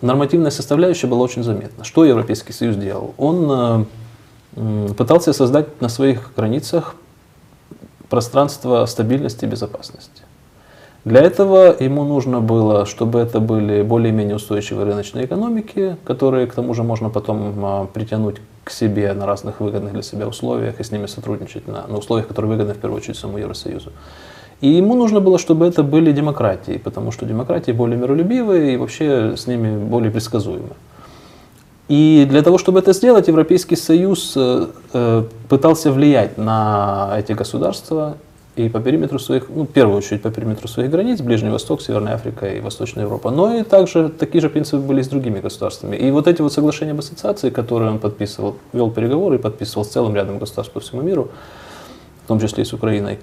нормативная составляющая была очень заметна. Что Европейский Союз делал? Он э, пытался создать на своих границах пространство стабильности и безопасности. Для этого ему нужно было, чтобы это были более-менее устойчивые рыночные экономики, которые к тому же можно потом а, притянуть к себе на разных выгодных для себя условиях и с ними сотрудничать на, на условиях, которые выгодны в первую очередь самому Евросоюзу. И ему нужно было, чтобы это были демократии, потому что демократии более миролюбивые и вообще с ними более предсказуемы. И для того, чтобы это сделать, Европейский Союз э, э, пытался влиять на эти государства и по периметру своих, ну, в первую очередь по периметру своих границ, Ближний Восток, Северная Африка и Восточная Европа, но и также такие же принципы были с другими государствами. И вот эти вот соглашения об ассоциации, которые он подписывал, вел переговоры и подписывал с целым рядом государств по всему миру, в том числе и с Украиной,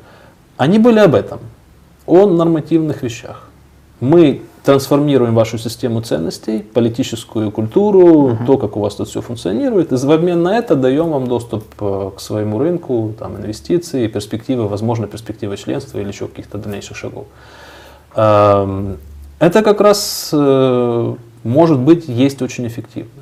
они были об этом, о нормативных вещах. Мы трансформируем вашу систему ценностей, политическую культуру, угу. то, как у вас тут все функционирует, и в обмен на это даем вам доступ э, к своему рынку, там, инвестиции, перспективы, возможно, перспективы членства или еще каких-то дальнейших шагов. Эм, это как раз, э, может быть, есть очень эффективно.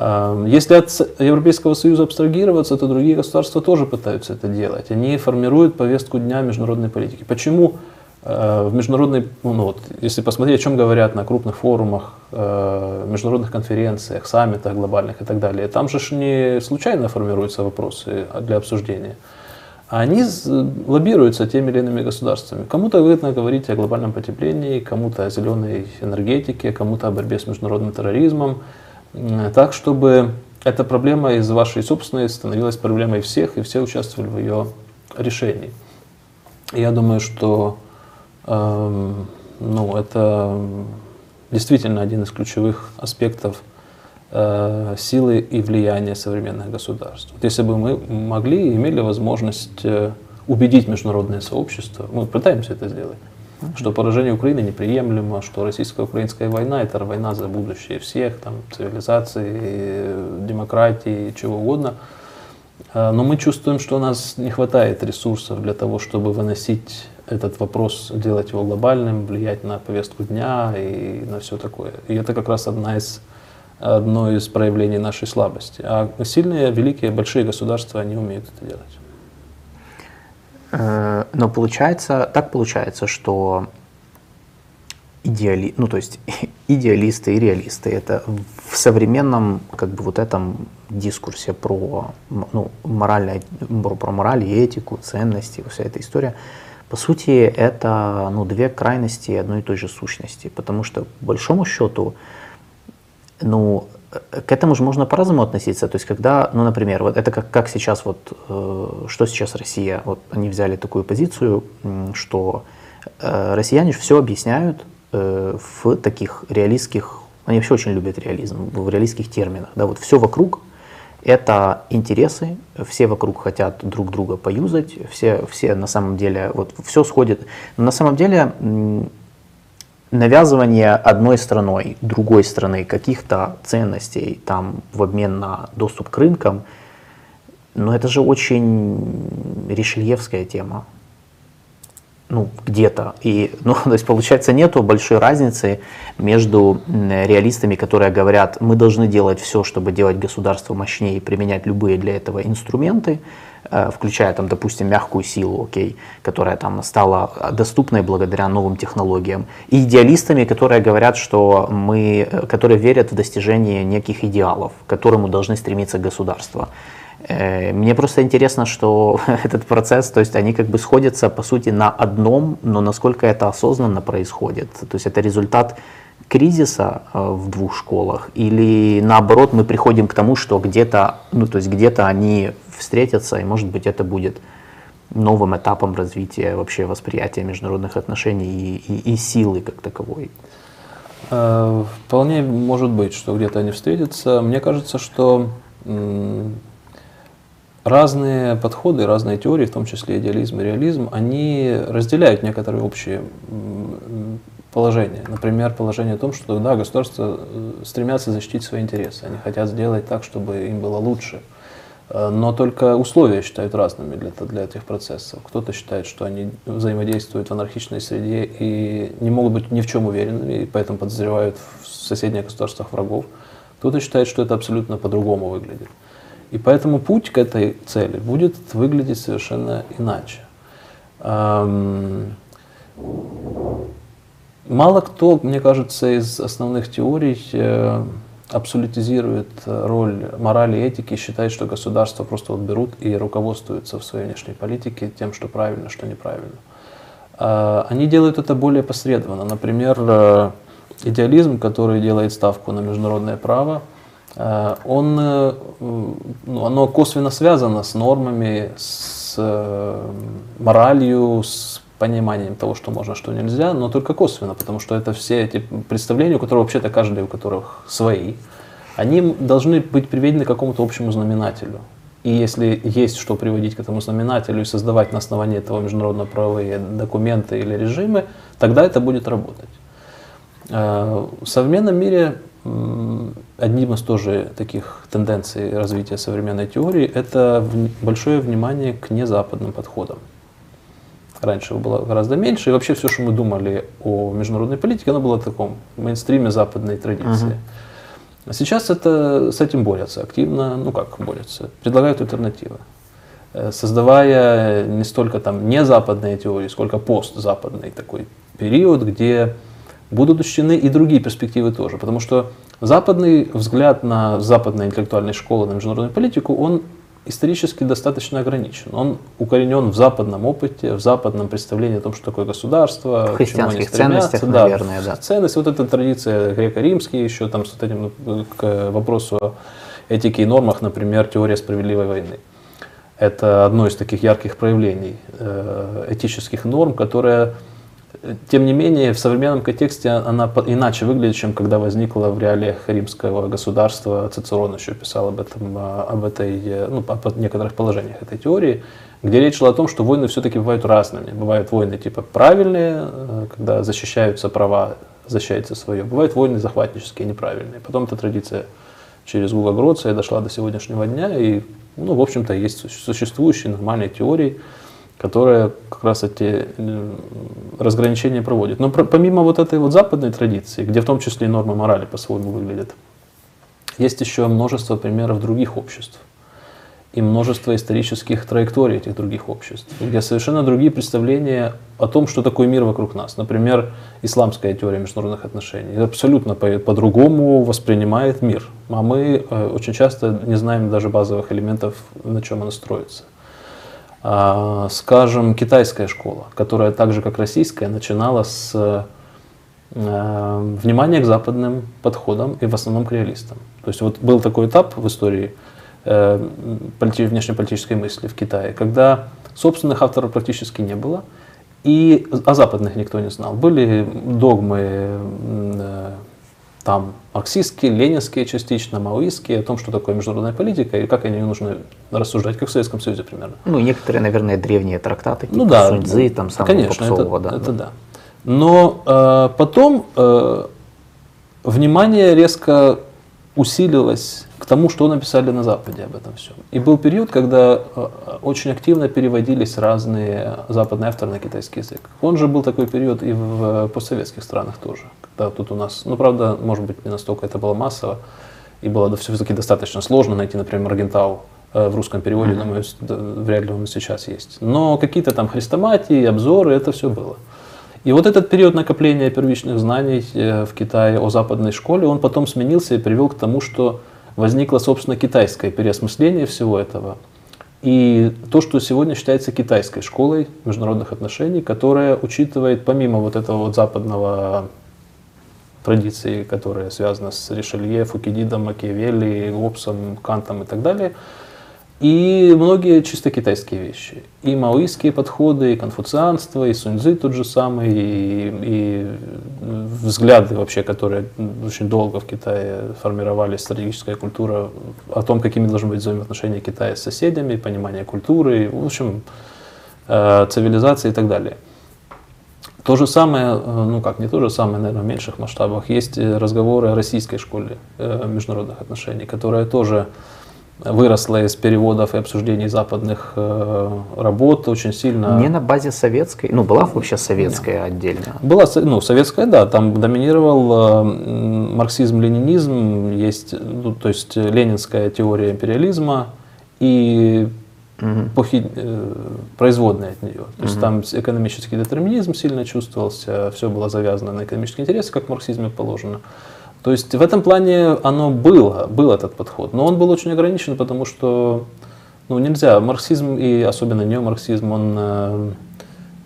Эм, если от Европейского Союза абстрагироваться, то другие государства тоже пытаются это делать. Они формируют повестку дня международной политики. Почему? Э, в международной, ну, ну, вот, если посмотреть, о чем говорят на крупных форумах, э, международных конференциях, саммитах глобальных и так далее, там же не случайно формируются вопросы для обсуждения. Они лоббируются теми или иными государствами. Кому-то выгодно говорить о глобальном потеплении, кому-то о зеленой энергетике, кому-то о борьбе с международным терроризмом, так, чтобы эта проблема из вашей собственной становилась проблемой всех, и все участвовали в ее решении. Я думаю, что Эм, ну, это действительно один из ключевых аспектов э, силы и влияния современных государств. Вот если бы мы могли и имели возможность э, убедить международное сообщество, мы пытаемся это сделать, что поражение Украины неприемлемо, что российско-украинская война – это война за будущее всех, там, цивилизации, демократии, чего угодно. Э, но мы чувствуем, что у нас не хватает ресурсов для того, чтобы выносить этот вопрос, делать его глобальным, влиять на повестку дня и на все такое. И это как раз одна из, одно из проявлений нашей слабости. А сильные, великие, большие государства, они умеют это делать. Э, но получается, так получается, что идеали, ну то есть идеалисты и реалисты это в современном как бы вот этом дискурсе про ну, моральное, про мораль и этику, ценности, вся эта история, по сути, это ну, две крайности одной и той же сущности, потому что, по большому счету, Ну, к этому же можно по-разному относиться. То есть, когда, ну, например, вот это как, как сейчас, вот, э, что сейчас Россия, вот они взяли такую позицию, что э, россияне все объясняют э, в таких реалистских, они вообще очень любят реализм, в реалистских терминах. Да, вот все вокруг это интересы, все вокруг хотят друг друга поюзать, все, все на самом деле, вот все сходит. На самом деле навязывание одной страной, другой страны каких-то ценностей там в обмен на доступ к рынкам, ну это же очень решельевская тема. Ну, где-то. И, ну, то есть, получается, нету большой разницы между реалистами, которые говорят, мы должны делать все, чтобы делать государство мощнее и применять любые для этого инструменты, включая, там, допустим, мягкую силу, окей, которая там стала доступной благодаря новым технологиям, и идеалистами, которые говорят, что мы, э, которые верят в достижение неких идеалов, к которому должны стремиться государства. Э, мне просто интересно, что этот процесс, то есть они как бы сходятся по сути на одном, но насколько это осознанно происходит. То есть это результат кризиса в двух школах или наоборот мы приходим к тому, что где-то, ну то есть где-то они встретятся, и может быть это будет новым этапом развития вообще восприятия международных отношений и, и, и силы как таковой. Э, вполне может быть, что где-то они встретятся. Мне кажется, что разные подходы, разные теории, в том числе идеализм и реализм, они разделяют некоторые общие положения. Например, положение о том, что да, государства э, стремятся защитить свои интересы. Они хотят сделать так, чтобы им было лучше. Но только условия считают разными для, для этих процессов. Кто-то считает, что они взаимодействуют в анархичной среде и не могут быть ни в чем уверенными, и поэтому подозревают в соседних государствах врагов. Кто-то считает, что это абсолютно по-другому выглядит. И поэтому путь к этой цели будет выглядеть совершенно иначе. Мало кто, мне кажется, из основных теорий э, абсолютизирует э, роль морали и этики и считает, что государства просто вот берут и руководствуются в своей внешней политике тем, что правильно, что неправильно. А, они делают это более посредственно. Например, э, идеализм, который делает ставку на международное право, э, он, ну, оно косвенно связано с нормами, с моралью, с пониманием того, что можно, что нельзя, но только косвенно, потому что это все эти представления, у которых вообще-то каждый, у которых свои, они должны быть приведены к какому-то общему знаменателю. И если есть что приводить к этому знаменателю и создавать на основании этого международно-правовые документы или режимы, тогда это будет работать. Э, в современном мире одним из тоже таких тенденций развития современной теории это большое внимание к незападным подходам. Раньше его было гораздо меньше, и вообще все, что мы думали о международной политике, оно было в таком мейнстриме западной традиции. Uh-huh. Сейчас это, с этим борются активно, ну как борются, предлагают альтернативы, э, создавая не столько там не западные теории, сколько постзападный такой период, где будут учтены и другие перспективы тоже, потому что западный взгляд на западные интеллектуальные школы, на международную политику, он исторически достаточно ограничен. Он укоренен в западном опыте, в западном представлении о том, что такое государство, в христианских ценностях, да, наверное, да. Ценность, вот эта традиция греко-римские, еще там с этим ну, к вопросу о этике и нормах, например, теория справедливой войны. Это одно из таких ярких проявлений э, этических норм, которое тем не менее, в современном контексте она иначе выглядит, чем когда возникла в реалиях римского государства. Цицерон еще писал об этом, а, об этой, э, ну, о некоторых положениях этой теории, где речь шла о том, что войны все-таки бывают разными. Бывают войны типа правильные, э, когда защищаются права, защищается свое. Бывают войны захватнические, неправильные. Потом эта традиция через Гуга дошла до сегодняшнего дня, и, ну, в общем-то, есть существующие нормальные теории, которая как раз эти э, разграничения проводит. Но помимо вот этой вот западной традиции, где в том числе и нормы морали по-своему выглядят, есть еще множество примеров других обществ и множество исторических траекторий этих других обществ, где совершенно другие представления о том, что такое мир вокруг нас. Например, исламская теория международных отношений абсолютно по-другому воспринимает мир, а мы э, очень часто не знаем даже базовых элементов, на чем она строится. А, скажем, китайская школа, которая так же, как российская, начинала с э, внимание к западным подходам и в основном к реалистам. То есть вот был такой этап в истории э, внешнеполитической мысли в Китае, когда собственных авторов практически не было, и о западных никто не знал. Были догмы э, там марксистские, ленинские частично, маоистские, о том, что такое международная политика и как о ней нужно рассуждать, как в Советском Союзе примерно. Ну, некоторые, наверное, древние трактаты, типа ну, да, Суньцзы, там самого конечно, Попсового, это, да. Это да. Но э, потом э, внимание резко усилилось к тому, что написали на Западе об этом всем. И был период, когда э, очень активно переводились разные западные авторы на китайский язык. Он же был такой период и в постсоветских странах тоже. Когда тут у нас, ну правда, может быть, не настолько это было массово, и было все-таки достаточно сложно найти, например, Маргентау э, в русском переводе, думаю, вряд ли он сейчас есть. Но какие-то там хрестоматии, обзоры, это все было. И вот этот период накопления первичных знаний э, в Китае о западной школе, он потом сменился и привел к тому, что возникло, собственно, китайское переосмысление всего этого. И то, что сегодня считается китайской школой международных отношений, которая учитывает, помимо вот этого вот западного традиции, которая связана с Ришелье, Фукидидом, Макиавелли, Гоббсом, Кантом и так далее, и многие чисто китайские вещи. И маоистские подходы, и конфуцианство, и суньцзы тот же самый, и, и взгляды вообще, которые очень долго в Китае формировались, стратегическая культура о том, какими должны быть взаимоотношения Китая с соседями, понимание культуры, в общем, э, цивилизации и так далее. То же самое, э, ну как, не то же самое, наверное, в меньших масштабах, есть разговоры о российской школе э, международных отношений, которая тоже выросла из переводов и обсуждений западных э, работ очень сильно. Не на базе советской, ну была вообще советская Нет. отдельно? Была, ну советская, да, там доминировал э, марксизм-ленинизм, есть, ну, то есть ленинская теория империализма и угу. похи, э, производные от нее. То угу. есть там экономический детерминизм сильно чувствовался, все было завязано на экономические интересы, как в марксизме положено. То есть в этом плане оно было, был этот подход, но он был очень ограничен, потому что ну, нельзя, марксизм и особенно неомарксизм, он, э,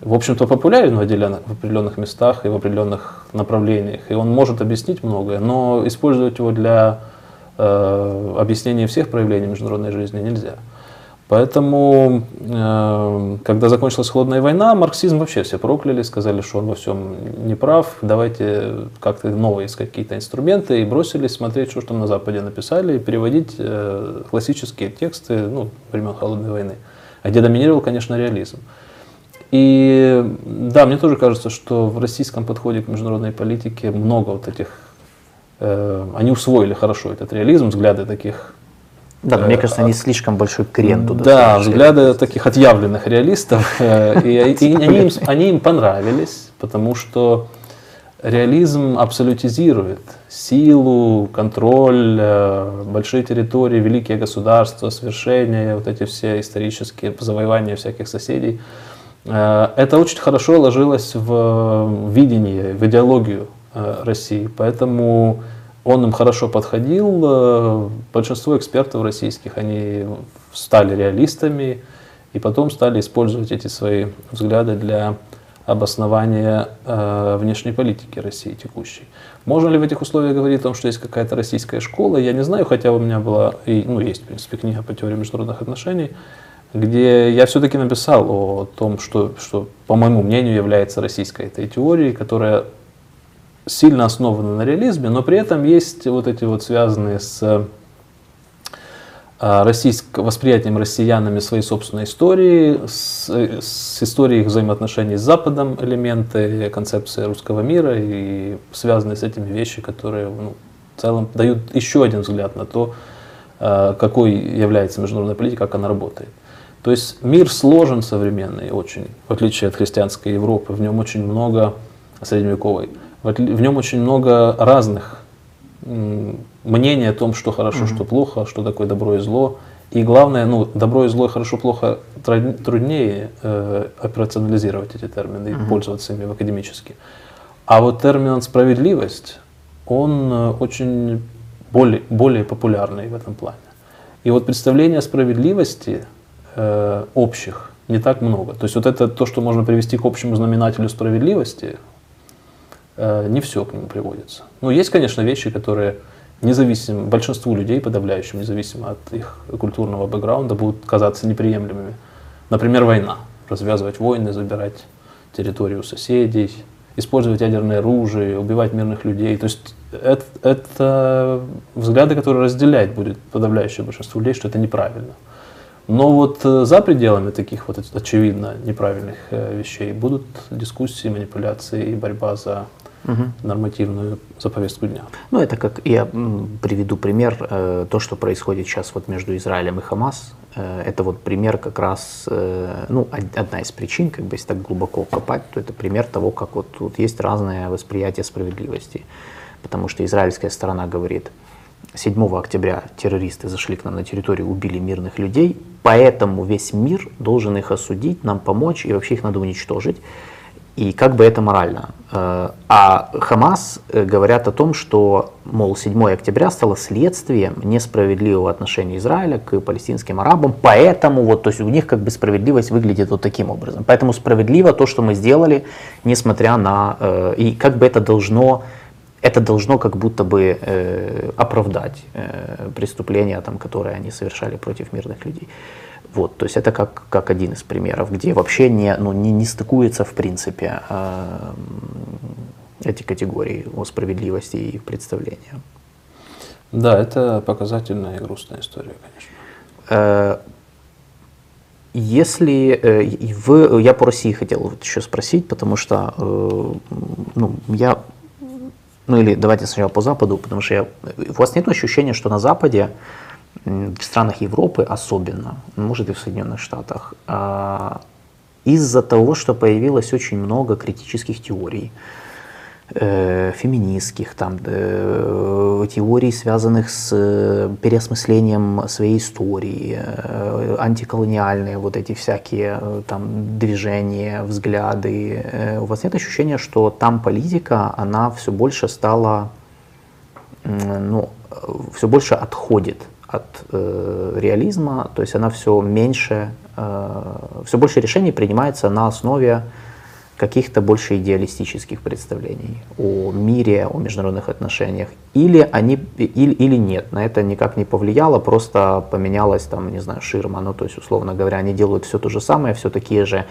в общем-то, популярен в, отдельных, в определенных местах и в определенных направлениях, и он может объяснить многое, но использовать его для э, объяснения всех проявлений международной жизни нельзя. Поэтому, э, когда закончилась холодная война, марксизм вообще все прокляли, сказали, что он во всем не прав, давайте как-то новые какие-то инструменты, и бросились смотреть, что там на Западе написали, и переводить э, классические тексты ну, времен холодной войны, где доминировал, конечно, реализм. И да, мне тоже кажется, что в российском подходе к международной политике много вот этих, э, они усвоили хорошо этот реализм, взгляды таких да, но мне кажется, они слишком большой крен туда. Да, взгляды таких отъявленных реалистов, э, и, они, им, они им понравились, потому что реализм абсолютизирует силу, контроль, э, большие территории, великие государства, свершения, вот эти все исторические завоевания всяких соседей. Э, это очень хорошо ложилось в видение, в идеологию России. Поэтому он им хорошо подходил. Э, большинство экспертов российских, они стали реалистами и потом стали использовать эти свои взгляды для обоснования э, внешней политики России текущей. Можно ли в этих условиях говорить о том, что есть какая-то российская школа? Я не знаю, хотя у меня была, и, ну, есть, в принципе, книга по теории международных отношений, где я все-таки написал о том, что, что, по моему мнению, является российской этой теорией, которая сильно основаны на реализме, но при этом есть вот эти вот связанные с а, российск, восприятием россиянами своей собственной истории, с, с историей их взаимоотношений с Западом элементы, концепции русского мира и связанные с этими вещи, которые ну, в целом дают еще один взгляд на то, а, какой является международная политика, как она работает. То есть мир сложен современный очень, в отличие от христианской Европы, в нем очень много средневековой в нем очень много разных мнений о том, что хорошо, mm-hmm. что плохо, что такое добро и зло. И главное, ну, добро и зло, хорошо, плохо труднее э, операционализировать эти термины mm-hmm. и пользоваться ими в академически. А вот термин справедливость, он э, очень более, более популярный в этом плане. И вот представления о справедливости э, общих не так много. То есть вот это то, что можно привести к общему знаменателю справедливости, не все к нему приводится. Ну, есть, конечно, вещи, которые независимо, большинству людей, подавляющим, независимо от их культурного бэкграунда, будут казаться неприемлемыми. Например, война. Развязывать войны, забирать территорию соседей, использовать ядерное оружие, убивать мирных людей. То есть это, это взгляды, которые разделяет будет подавляющее большинство людей, что это неправильно. Но вот э, за пределами таких вот очевидно неправильных э, вещей будут дискуссии, манипуляции и борьба за угу. нормативную за повестку дня. Ну, это как я приведу пример, э, то, что происходит сейчас вот между Израилем и Хамас. Это вот пример как раз, ну, одна из причин, как бы если так глубоко копать, то это пример того, как вот тут есть разное восприятие справедливости. Потому что израильская сторона говорит, 7 октября террористы зашли к нам на территорию, убили мирных людей, поэтому весь мир должен их осудить, нам помочь, и вообще их надо уничтожить. И как бы это морально. Э, а Хамас э, говорят о том, что, мол, 7 октября стало следствием несправедливого отношения Израиля к палестинским арабам, поэтому вот, то есть у них как бы справедливость выглядит вот таким образом. Поэтому справедливо то, что мы сделали, несмотря на... Э, и как бы это должно это должно как будто бы оправдать преступления, там, которые они совершали против мирных людей. Вот, то есть это как, как один из примеров, где вообще не, ну, не, не стыкуется в принципе э, эти категории о справедливости и представления. Да, это показательная и грустная история, конечно. Э, если э, вы, я по России хотел вот еще спросить, потому что э, ну, я ну или давайте сначала по Западу, потому что я, у вас нет ощущения, что на Западе, в странах Европы особенно, может и в Соединенных Штатах, а, из-за того, что появилось очень много критических теорий, э, феминистских, там, э, теорий, связанных с э, переосмыслением своей истории, антиколониальные вот эти всякие там движения, взгляды. У вас нет ощущения, что там политика, она все больше стала, ну, все больше отходит от э, реализма, то есть она все меньше, э, все больше решений принимается на основе каких-то больше идеалистических представлений о мире, о международных отношениях, или они или, или нет, на это никак не повлияло, просто поменялась там, не знаю, ширма, ну то есть условно говоря, они делают все то же самое, все такие же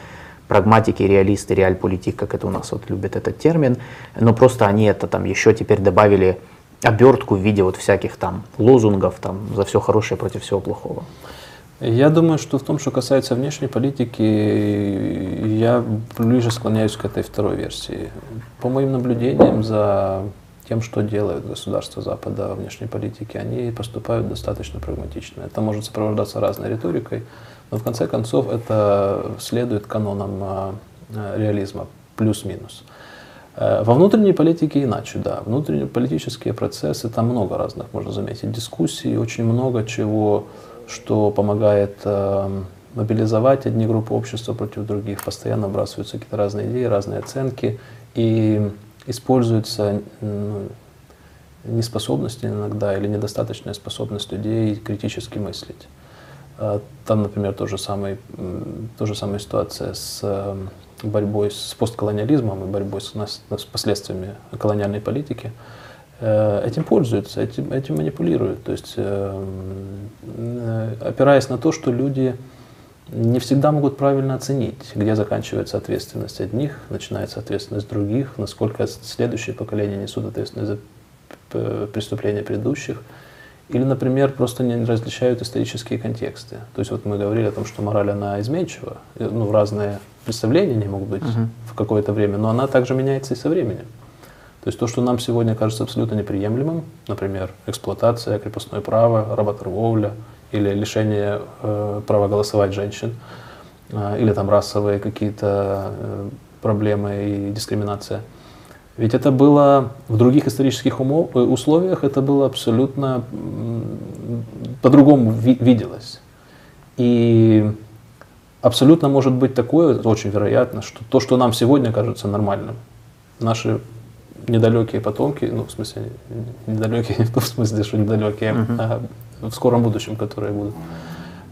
прагматики, реалисты, реаль-политик, как это у нас вот любят этот термин, но просто они это там еще теперь добавили обертку в виде вот всяких там лозунгов там за все хорошее против всего плохого. Я думаю, что в том, что касается внешней политики, я ближе склоняюсь к этой второй версии. По моим наблюдениям за тем, что делают государства Запада во внешней политике, они поступают достаточно прагматично. Это может сопровождаться разной риторикой, но в конце концов это следует канонам а, реализма, плюс-минус. Э, во внутренней политике иначе, да. Внутренние политические процессы, там много разных, можно заметить, дискуссий, очень много чего что помогает э, мобилизовать одни группы общества против других, постоянно вбрасываются какие-то разные идеи, разные оценки, и используется ну, неспособность иногда или недостаточная способность людей критически мыслить. Э, там, например, то же самое, то же самая ситуация с борьбой с постколониализмом и борьбой с, с последствиями колониальной политики – Э, этим пользуются, этим, этим манипулируют. То есть, э, э, опираясь на то, что люди не всегда могут правильно оценить, где заканчивается ответственность одних, начинается ответственность других, насколько следующие поколения несут ответственность за преступления предыдущих. Или, например, просто не различают исторические контексты. То есть вот мы говорили о том, что мораль, она изменчива, ну, разные представления не могут быть uh-huh. в какое-то время, но она также меняется и со временем. То есть то, что нам сегодня кажется абсолютно неприемлемым, например, эксплуатация, крепостное право, работорговля или лишение э, права голосовать женщин, э, или там расовые какие-то э, проблемы и дискриминация. Ведь это было в других исторических умов, э, условиях, это было абсолютно по-другому ви виделось. И абсолютно может быть такое, очень вероятно, что то, что нам сегодня кажется нормальным, наши недалекие потомки, ну, в смысле, недалекие не в том смысле, что недалекие, uh-huh. а в скором будущем, которые будут,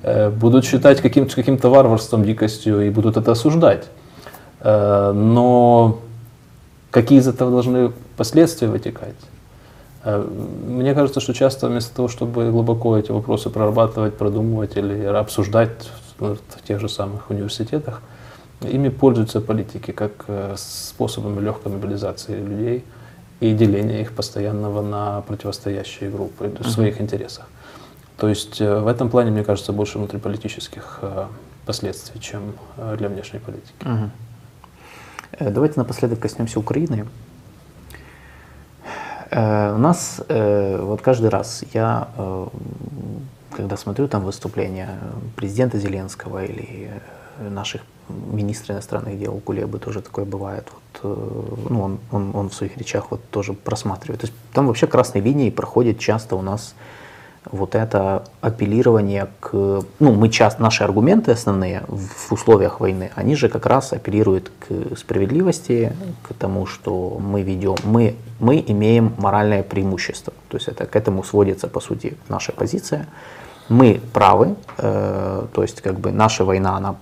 э, будут считать каким-то каким варварством, дикостью и будут это осуждать. Э, но какие из этого должны последствия вытекать. Э, мне кажется, что часто вместо того, чтобы глубоко эти вопросы прорабатывать, продумывать или обсуждать в тех же самых университетах, ими пользуются политики как э, способом легкой мобилизации людей и деления их постоянного на противостоящие группы в своих интересах. То есть э, в этом плане, мне кажется, больше внутриполитических последствий, чем для внешней политики. Uh-huh. Давайте напоследок коснемся Украины. Э, у нас э, вот каждый раз я, э, когда смотрю там выступления президента Зеленского или наших министров иностранных дел Кулебы тоже такое бывает. Вот, ну, он, он, он в своих речах вот тоже просматривает. То есть там вообще красной линией проходит часто у нас вот это апеллирование к... Ну, мы часто, наши аргументы основные в условиях войны, они же как раз апеллируют к справедливости, к тому, что мы ведем, мы, мы имеем моральное преимущество. То есть это к этому сводится, по сути, наша позиция. Мы правы, э, то есть как бы наша война, она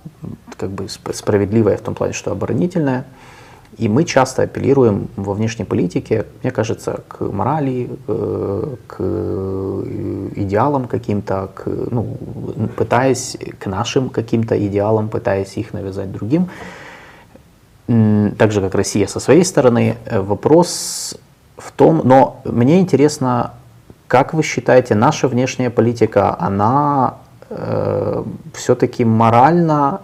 как бы справедливая в том плане, что оборонительная, и мы часто апеллируем во внешней политике, мне кажется, к морали, э, к идеалам каким-то, к, ну, пытаясь к нашим каким-то идеалам, пытаясь их навязать другим. Так же, как Россия со своей стороны. Э, вопрос в том, но мне интересно, как вы считаете, наша внешняя политика, она э, все-таки морально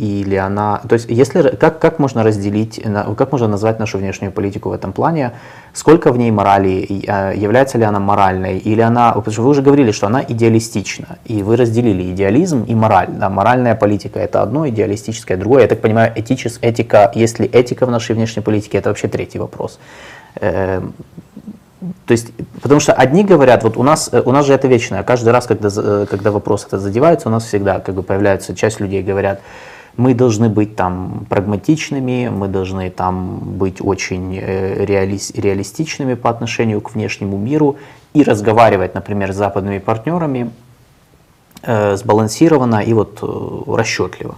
или она, то есть если, как, как можно разделить, как можно назвать нашу внешнюю политику в этом плане, сколько в ней морали, а, является ли она моральной, или она, потому что вы уже говорили, что она идеалистична, и вы разделили идеализм и мораль, да, моральная политика это одно, идеалистическое другое, я так понимаю, этичес, этика, если этика в нашей внешней политике, это вообще третий вопрос. Эм, то есть, потому что одни говорят, вот у нас, э, у нас же это вечное, каждый раз, когда, э, когда вопрос это задевается, у нас всегда как бы появляется часть людей говорят, мы должны быть там прагматичными, мы должны там быть очень э, реали реалистичными по отношению к внешнему миру и разговаривать, например, с западными партнерами э, сбалансированно и вот э, расчетливо.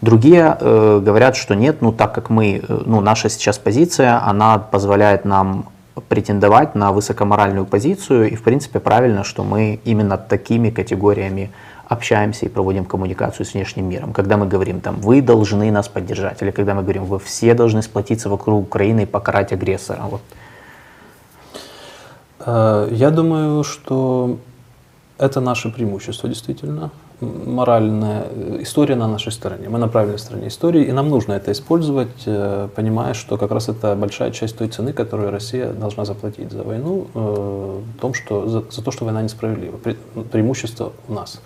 Другие э, говорят, что нет, ну так как мы, э, ну наша сейчас позиция, она позволяет нам претендовать на высокоморальную позицию, и в принципе правильно, что мы именно такими категориями общаемся и проводим коммуникацию с внешним миром. Когда мы говорим, там, вы должны нас поддержать, или когда мы говорим, вы все должны сплотиться вокруг Украины и покарать агрессора. Вот. Э, я думаю, что это наше преимущество, действительно. Моральная история на нашей стороне. Мы на правильной стороне истории, и нам нужно это использовать, э, понимая, что как раз это большая часть той цены, которую Россия должна заплатить за войну, э, в том, что, за, за то, что война несправедлива. Преимущество у нас.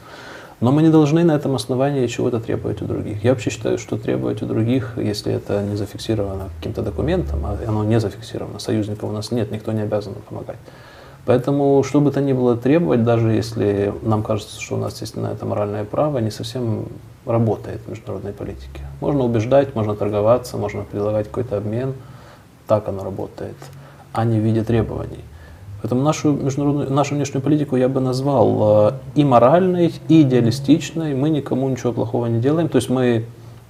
Но мы не должны на этом основании чего-то требовать у других. Я вообще считаю, что требовать у других, если это не зафиксировано каким-то документом, а оно не зафиксировано, союзников у нас нет, никто не обязан помогать. Поэтому, что бы то ни было требовать, даже если нам кажется, что у нас есть на это моральное право, не совсем работает в международной политике. Можно убеждать, можно торговаться, можно предлагать какой-то обмен. Так оно работает, а не в виде требований. Поэтому нашу, международную, нашу внешнюю политику я бы назвал э, и моральной, и идеалистичной. Мы никому ничего плохого не делаем. То есть мы,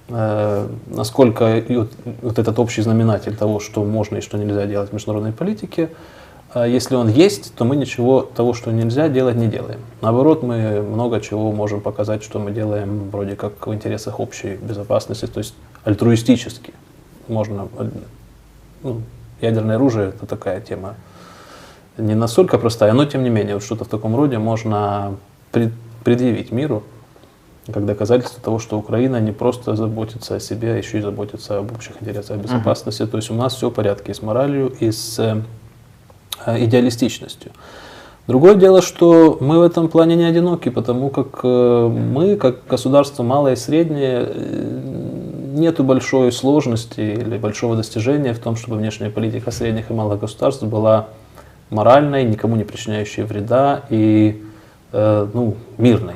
э, насколько вот, вот этот общий знаменатель того, что можно и что нельзя делать в международной политике, э, если он есть, то мы ничего того, что нельзя делать, не делаем. Наоборот, мы много чего можем показать, что мы делаем вроде как в интересах общей безопасности, то есть альтруистически. Можно, ну, ядерное оружие это такая тема не настолько простая, но тем не менее, вот что-то в таком роде можно предъявить миру, как доказательство того, что Украина не просто заботится о себе, а еще и заботится об общих интересах безопасности. Uh-huh. То есть у нас все в порядке и с моралью, и с э, идеалистичностью. Другое дело, что мы в этом плане не одиноки, потому как э, мы, как государство малое и среднее, э, нету большой сложности или большого достижения в том, чтобы внешняя политика средних и малых государств была моральной, никому не причиняющей вреда и э, ну, мирной.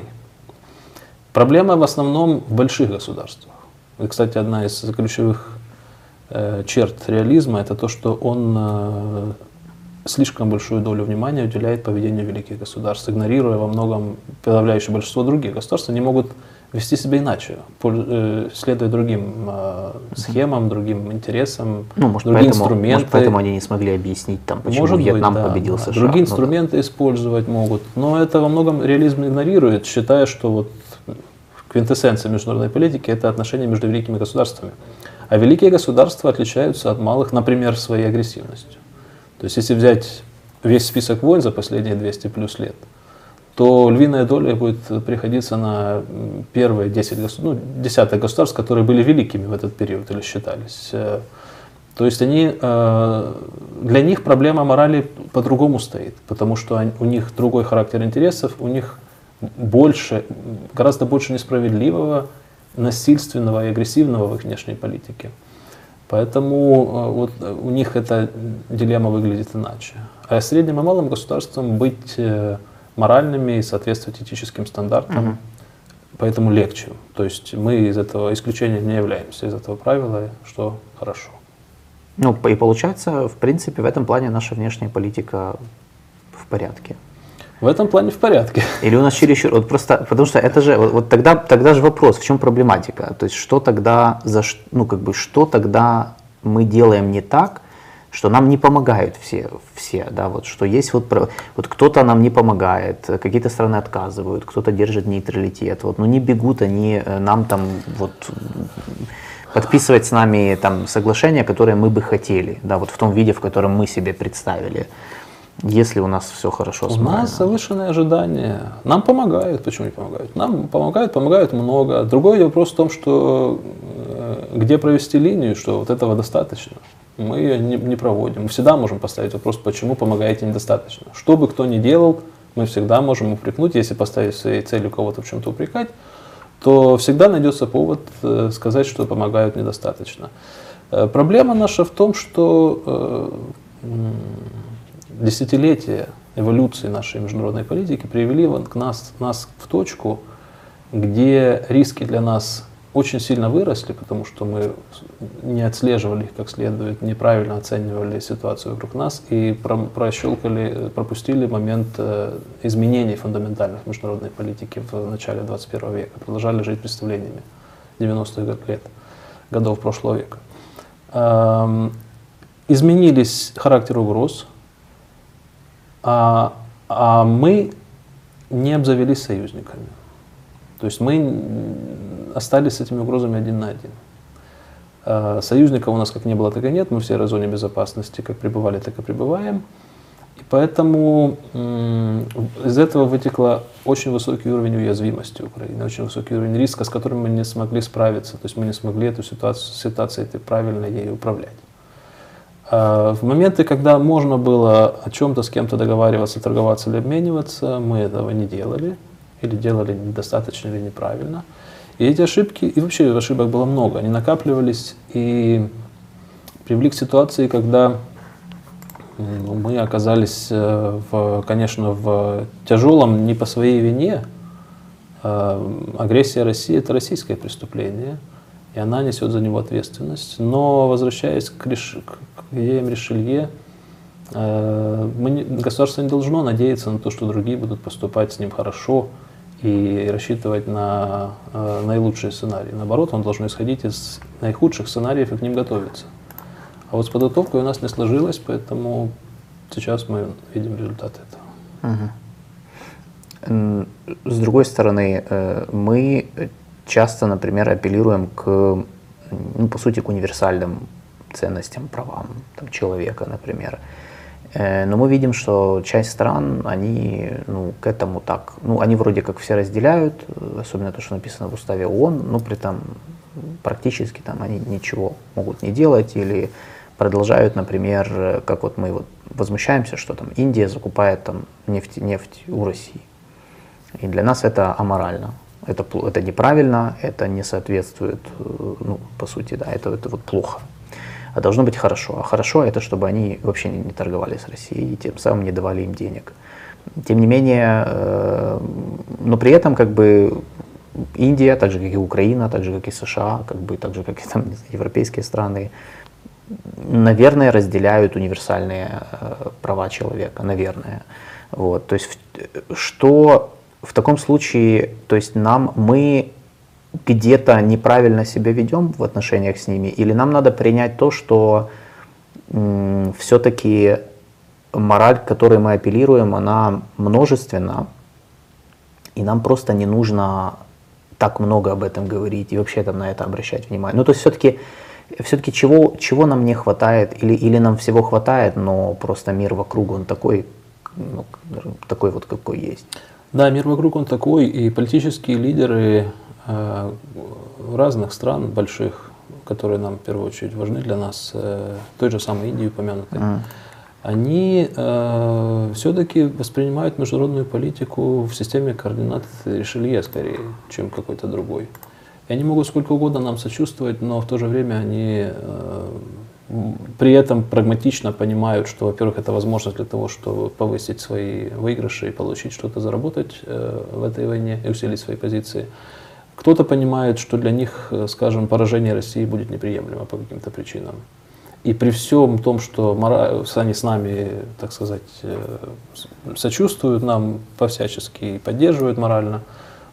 Проблема в основном в больших государствах. И, кстати, одна из ключевых э, черт реализма это то, что он э, слишком большую долю внимания уделяет поведению великих государств, игнорируя во многом подавляющее большинство других государств. Они могут вести себя иначе, э, следуя другим э, схемам, другим интересам, ну, может, другие поэтому, инструменты. Может, поэтому они не смогли объяснить, там, почему может Вьетнам быть, да, победил США. Другие ну, инструменты да. использовать могут. Но это во многом реализм игнорирует, считая, что вот квинтэссенция международной политики – это отношения между великими государствами. А великие государства отличаются от малых, например, своей агрессивностью. То есть, если взять весь список войн за последние 200 плюс лет – то львиная доля будет приходиться на первые 10 государств, ну, десятых государств, которые были великими в этот период или считались. Э, то есть они, э, для них проблема морали по-другому стоит, потому что у них другой характер интересов, у них больше, гораздо больше несправедливого, насильственного и агрессивного в их внешней политике. Поэтому э, вот у них эта дилемма выглядит иначе. А средним и малым государством быть моральными и соответствовать этическим стандартам. Угу. Поэтому легче. То есть мы из этого исключения не являемся, из этого правила, что хорошо. Ну, и получается, в принципе, в этом плане наша внешняя политика в порядке. В этом плане в порядке. Или у нас чересчур, вот просто, потому что это же, вот, вот тогда, тогда же вопрос, в чем проблематика? То есть что тогда, за, ну как бы, что тогда мы делаем не так, что нам не помогают все, все, да, вот, что есть вот, вот кто-то нам не помогает, какие-то страны отказывают, кто-то держит нейтралитет, вот, ну не бегут они э, нам там вот подписывать с нами там соглашения, которые мы бы хотели, да, вот в том виде, в котором мы себе представили. Если у нас все хорошо У нас завышенные ожидания. Нам помогают. Почему не помогают? Нам помогают, помогают много. Другой вопрос в том, что э, где провести линию, что вот этого достаточно мы ее не, не проводим. Мы всегда можем поставить вопрос, почему помогаете недостаточно. Что бы кто ни делал, мы всегда можем упрекнуть, если поставить своей целью кого-то в чем-то упрекать, то всегда найдется повод э, сказать, что помогают недостаточно. Э, проблема наша в том, что э, десятилетия эволюции нашей международной политики привели к нас, нас в точку, где риски для нас очень сильно выросли, потому что мы не отслеживали их как следует, неправильно оценивали ситуацию вокруг нас и прощелкали, пропустили момент э, изменений фундаментальных международной политики в начале 21 века, продолжали жить представлениями 90-х лет, годов прошлого века. Эм, изменились характер угроз, а, а мы не обзавелись союзниками. То есть мы остались с этими угрозами один на один. А, союзников у нас как не было, так и нет. Мы в зоне безопасности как пребывали, так и пребываем. И поэтому из этого вытекло очень высокий уровень уязвимости Украины, очень высокий уровень риска, с которым мы не смогли справиться. То есть мы не смогли эту ситуацию, ситуацию этой правильно ей управлять. А, в моменты, когда можно было о чем-то с кем-то договариваться, торговаться или обмениваться, мы этого не делали или делали недостаточно или неправильно. И эти ошибки, и вообще ошибок было много, они накапливались и привели к ситуации, когда мы оказались, э, в, конечно, в тяжелом не по своей вине. А, агрессия России – это российское преступление, и она несет за него ответственность. Но, возвращаясь к, реш... к идеям Ришелье, э, мы, государство не должно надеяться на то, что другие будут поступать с ним хорошо, и рассчитывать на э, наилучшие сценарии. Наоборот, он должен исходить из наихудших сценариев и к ним готовиться. А вот с подготовкой у нас не сложилось, поэтому сейчас мы видим результат этого. С другой стороны, э, мы часто, например, апеллируем к, ну, по сути, к универсальным ценностям, правам там, человека, например. Но мы видим, что часть стран, они ну, к этому так, ну, они вроде как все разделяют, особенно то, что написано в уставе ООН, но при этом практически там они ничего могут не делать или продолжают, например, как вот мы вот возмущаемся, что там Индия закупает там нефть, нефть у России. И для нас это аморально. Это, это неправильно, это не соответствует, э, ну, по сути, да, это, это вот плохо а должно быть хорошо. А хорошо это, чтобы они вообще не, торговали с Россией и тем самым не давали им денег. Тем не менее, э, но при этом как бы Индия, так же как и Украина, так же как и США, как бы так же как и там европейские страны, наверное, разделяют универсальные э, права человека, наверное. Вот, то есть что в таком случае, то есть нам мы где-то неправильно себя ведем в отношениях с ними, или нам надо принять то, что все-таки мораль, к которой мы апеллируем, она множественна, и нам просто не нужно так много об этом говорить и вообще там на это обращать внимание. Ну, то есть все-таки все-таки чего, чего нам не хватает, или, или нам всего хватает, но просто мир вокруг, он такой, ну, такой вот, какой есть. Да, мир вокруг, он такой, и политические лидеры разных стран больших, которые нам в первую очередь важны для нас, э, той же самой Индии упомянутой, mm они э, все-таки воспринимают международную политику в системе координат Ришелье скорее, чем какой-то другой. И они могут сколько угодно нам сочувствовать, но в то же время они э, при этом прагматично понимают, что, во-первых, это возможность для того, чтобы повысить свои выигрыши и получить что-то, заработать э, в этой войне и усилить свои позиции. Кто-то понимает, что для них, э, скажем, поражение России будет неприемлемо по каким-то причинам. И при всем том, что они с нами, так сказать, э, сочувствуют нам по-всячески и поддерживают морально,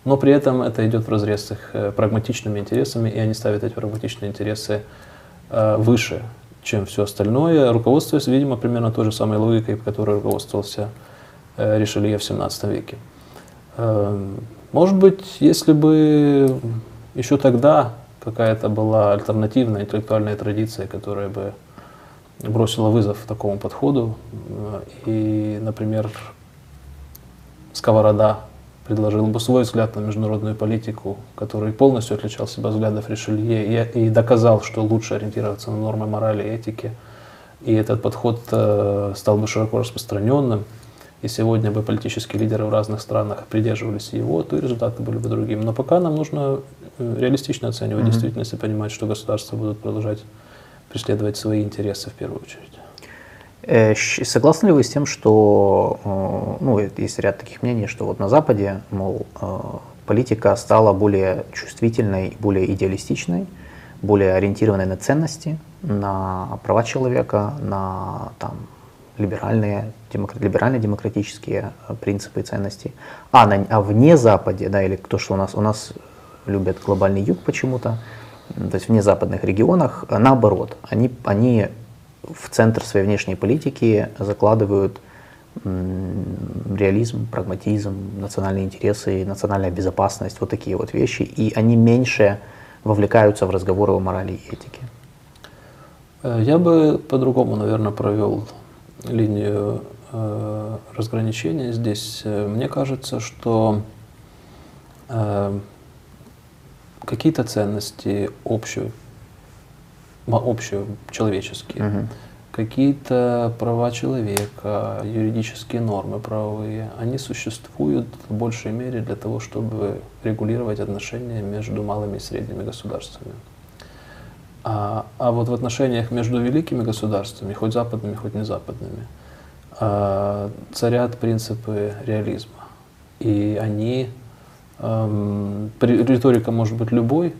но при этом это идет в разрез с их э, прагматичными интересами, и они ставят эти прагматичные интересы выше, чем все остальное, руководствуясь, видимо, примерно той же самой логикой, которой руководствовался Ришелье в 17 веке. Может быть, если бы еще тогда какая-то была альтернативная интеллектуальная традиция, которая бы бросила вызов такому подходу. И, например, Сковорода предложил бы свой взгляд на международную политику, который полностью отличался от взглядов Ришелье и, и доказал, что лучше ориентироваться на нормы морали и этики. И этот подход э, стал бы широко распространенным и сегодня бы политические лидеры в разных странах придерживались его, то и результаты были бы другими. Но пока нам нужно э, реалистично оценивать mm-hmm. действительность и понимать, что государства будут продолжать преследовать свои интересы в первую очередь. Э, согласны ли вы с тем, что, э, ну, есть ряд таких мнений, что вот на Западе, мол, политика стала более чувствительной, более идеалистичной, более ориентированной на ценности, на права человека, на там, либеральные, демократ, либерально-демократические э, принципы и ценности. А, на, а вне Западе, да, или то, что у нас, у нас любят глобальный юг почему-то, то есть в незападных регионах, э, наоборот, они, они в центр своей внешней политики закладывают реализм, прагматизм, национальные интересы, национальная безопасность, вот такие вот вещи, и они меньше вовлекаются в разговоры о морали и этике. Э, я бы по-другому, наверное, провел линию э, разграничения здесь. Э, мне кажется, что э, какие-то ценности общие, общие человеческие, угу. какие-то права человека, юридические нормы правовые, они существуют в большей мере для того, чтобы регулировать отношения между малыми и средними государствами. А, а вот в отношениях между великими государствами, хоть западными, хоть не западными, а, царят принципы реализма. И они, эм, риторика может быть любой,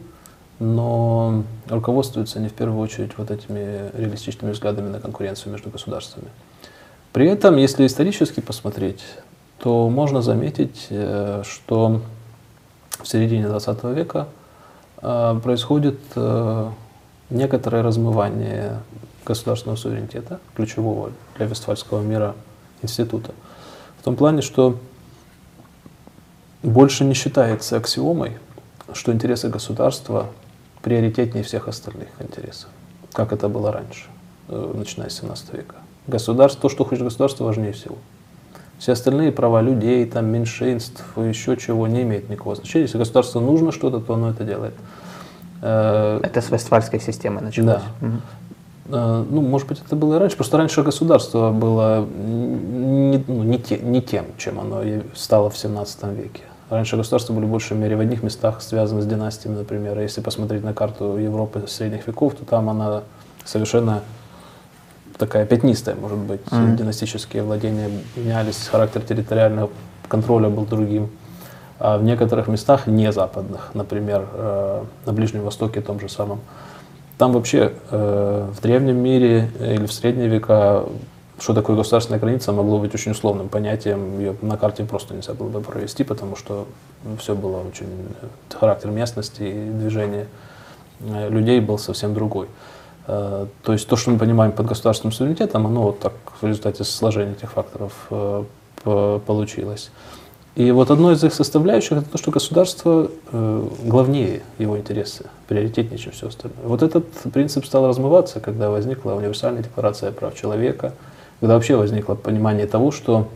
но руководствуются они в первую очередь вот этими реалистичными взглядами на конкуренцию между государствами. При этом, если исторически посмотреть, то можно заметить, э, что в середине 20 века э, происходит э, некоторое размывание государственного суверенитета, ключевого для Вестфальского мира института. В том плане, что больше не считается аксиомой, что интересы государства приоритетнее всех остальных интересов, как это было раньше, э, начиная с 17 века. Государство, то, что хочет государство, важнее всего. Все остальные права людей, там, меньшинств, еще чего не имеет никакого значения. Если государству нужно что-то, то оно это делает. Э, это с вестфальской системы началось. Да. Угу. Ну, может быть, это было и раньше. Просто раньше государство было не, ну, не, те, не тем, чем оно стало в 17 веке. Раньше государства были в большей мере в одних местах связаны с династиями, например. Если посмотреть на карту Европы средних веков, то там она совершенно такая пятнистая, может быть. Mm-hmm. Династические владения менялись, характер территориального контроля был другим. А в некоторых местах не западных, например, э, на Ближнем Востоке том же самом, там вообще э, в древнем мире или в средние века что такое государственная граница, могло быть очень условным понятием. Ее на карте просто нельзя было бы провести, потому что все было очень... Характер местности и движения э, людей был совсем другой. Э, то есть то, что мы понимаем под государственным суверенитетом, оно вот так в результате сложения этих факторов э, получилось. И вот одно из их составляющих это то, что государство э, главнее его интересы, приоритетнее, чем все остальное. Вот этот принцип стал размываться, когда возникла универсальная декларация прав человека, когда вообще возникло понимание того, что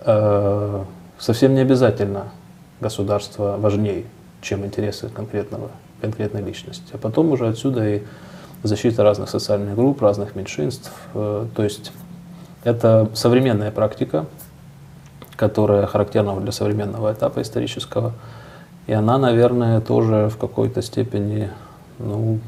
э, совсем не обязательно государство важнее, чем интересы конкретного, конкретной личности. А потом уже отсюда и защита разных социальных групп, разных меньшинств. Э, то есть это современная практика, которая характерна для современного этапа исторического. И она, наверное, тоже в какой-то степени ну,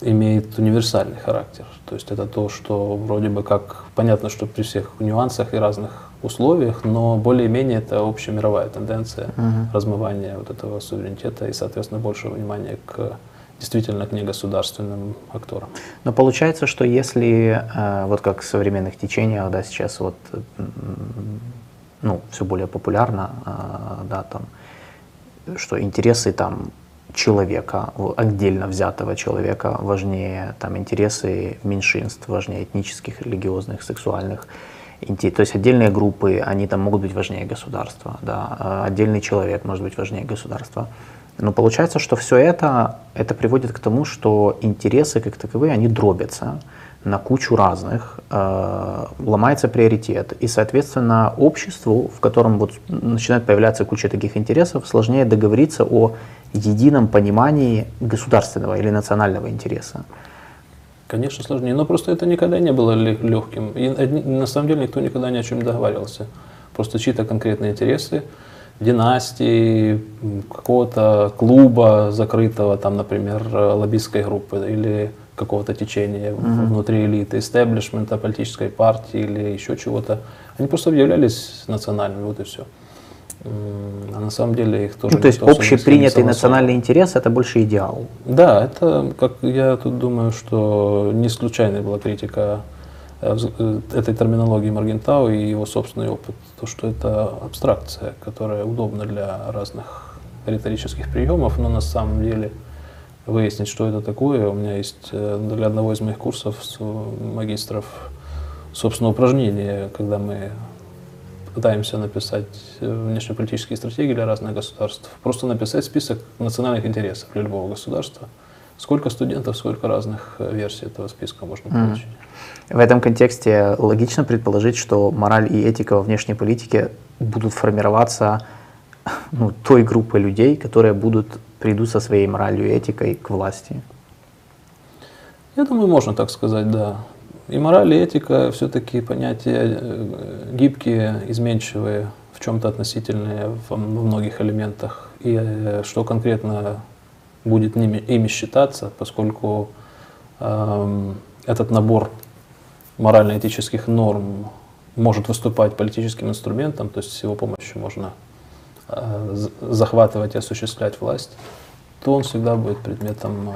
имеет универсальный характер. То есть это то, что вроде бы как понятно, что при всех нюансах и разных условиях, но более-менее это общемировая тенденция uh-huh. размывания вот этого суверенитета и, соответственно, большего внимания к действительно к негосударственным акторам. Но получается, что если, э, вот как в современных течениях, да, сейчас вот, ну, все более популярно, э, да, там, что интересы там человека, отдельно взятого человека важнее там интересы меньшинств, важнее этнических, религиозных, сексуальных. То есть отдельные группы, они там могут быть важнее государства, да, а отдельный человек может быть важнее государства. Но получается, что все это, это приводит к тому, что интересы как таковые, они дробятся на кучу разных, э, ломается приоритет, и, соответственно, обществу, в котором вот начинает появляться куча таких интересов, сложнее договориться о едином понимании государственного или национального интереса. Конечно, сложнее, но просто это никогда не было легким. И на самом деле никто никогда ни о чем не договаривался. Просто чьи-то конкретные интересы, династии, какого-то клуба закрытого, там, например, лоббистской группы или какого-то течения uh-huh. внутри элиты, истеблишмента, политической партии или еще чего-то. Они просто объявлялись национальными, вот и все. А на самом деле их тоже... Ну, то есть общепринятый национальный интерес – это больше идеал? Да, это, как я тут думаю, что не случайная была критика э, э, этой терминологии Маргентау и его собственный опыт, то, что это абстракция, которая удобна для разных риторических приемов, но на самом деле выяснить, что это такое, у меня есть э, для одного из моих курсов магистров, собственно, упражнение, когда мы пытаемся написать э, внешнеполитические стратегии для разных государств, просто написать список национальных интересов для любого государства. Сколько студентов, сколько разных э, версий этого списка можно получить. В этом контексте логично предположить, что мораль и этика во внешней политике будут формироваться ну, той группой людей, которые будут придут со своей моралью и этикой к власти. Я думаю, можно так сказать, да. И мораль, и этика все-таки понятия э, гибкие, изменчивые, в чем-то относительные во многих элементах. И э, что конкретно будет ими считаться, поскольку э, этот набор морально-этических норм может выступать политическим инструментом, то есть с его помощью можно э, захватывать и осуществлять власть, то он всегда будет предметом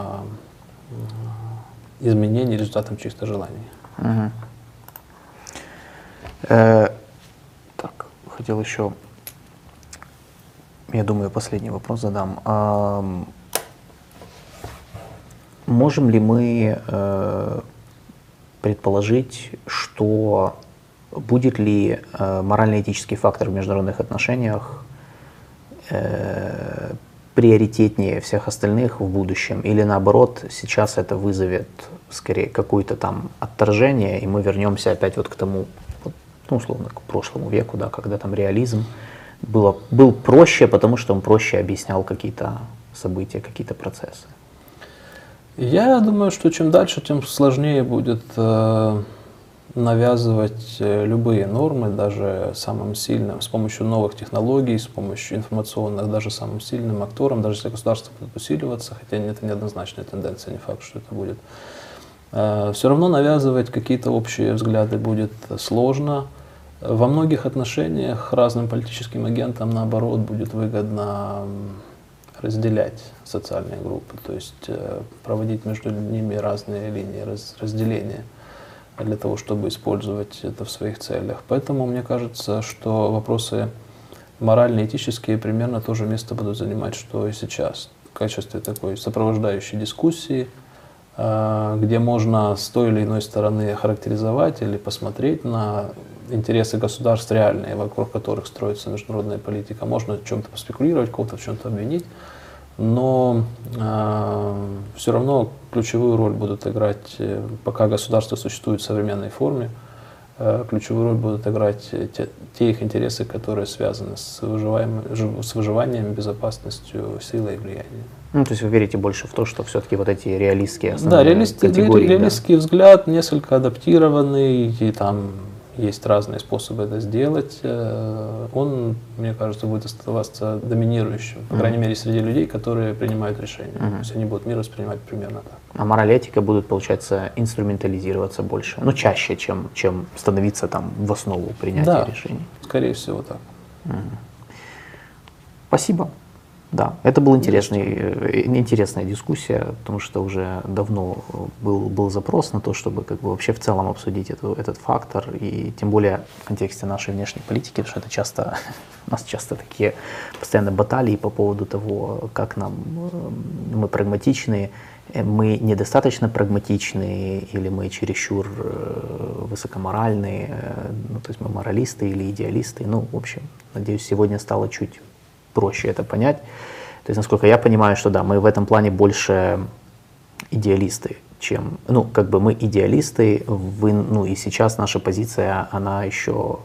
э, изменений, результатом чьих-то желаний. Э, так, хотел еще, я думаю, последний вопрос задам. Можем ли мы предположить, что будет ли э, морально-этический фактор в международных отношениях э, приоритетнее всех остальных в будущем, или наоборот, сейчас это вызовет скорее какое-то там отторжение, и мы вернемся опять вот к тому, вот, ну, условно, к прошлому веку, да, когда там реализм было, был проще, потому что он проще объяснял какие-то события, какие-то процессы. Я думаю, что чем дальше, тем сложнее будет э, навязывать э, любые нормы, даже самым сильным, с помощью новых технологий, с помощью информационных, даже самым сильным акторам, даже если государство будет усиливаться, хотя это неоднозначная тенденция, не факт, что это будет. Э, Все равно навязывать какие-то общие взгляды будет сложно. Во многих отношениях разным политическим агентам, наоборот, будет выгодно разделять социальные группы, то есть э, проводить между ними разные линии разделения. для того, чтобы использовать это в своих целях. Поэтому мне кажется, что вопросы морально-этические примерно то же место будут занимать, что и сейчас. В качестве такой сопровождающей дискуссии, э, где можно с той или иной стороны характеризовать или посмотреть на интересы государств реальные, вокруг которых строится международная политика. Можно в чем-то поспекулировать, кого-то в чем-то обвинить, но э, все равно ключевую роль будут играть, э, пока государство существует в современной форме, э, ключевую роль будут играть те, те их интересы, которые связаны с, выживаем, с выживанием, безопасностью, силой и влиянием. Ну, то есть вы верите больше в то, что все-таки вот эти реалистские да, реалист, категории. Реалистский да? взгляд, несколько адаптированный, и там есть разные способы это сделать. Э, он, мне кажется, будет оставаться доминирующим, по крайней мере, среди людей, которые принимают решения. Mm-hmm. То есть они будут мир воспринимать примерно так. А мораль этика будут, получается, инструментализироваться больше, ну, чаще, чем, чем становиться там в основу принятия да, решений. скорее всего так. Mm-hmm. Спасибо. Да, это была интересный, э, интересная дискуссия, потому что уже давно был, был запрос на то, чтобы как бы вообще в целом обсудить эту, этот фактор, и тем более в контексте нашей внешней политики, потому что это часто, у нас часто такие постоянно баталии по поводу того, как нам, э, мы прагматичны, э, мы недостаточно прагматичны, или мы чересчур высокоморальные, ну, то есть мы моралисты или идеалисты. Ну, в общем, надеюсь, сегодня стало чуть проще это понять. То есть, насколько я понимаю, что да, мы в этом плане больше идеалисты, чем, ну, как бы мы идеалисты, вы, ну, и сейчас наша позиция, она еще,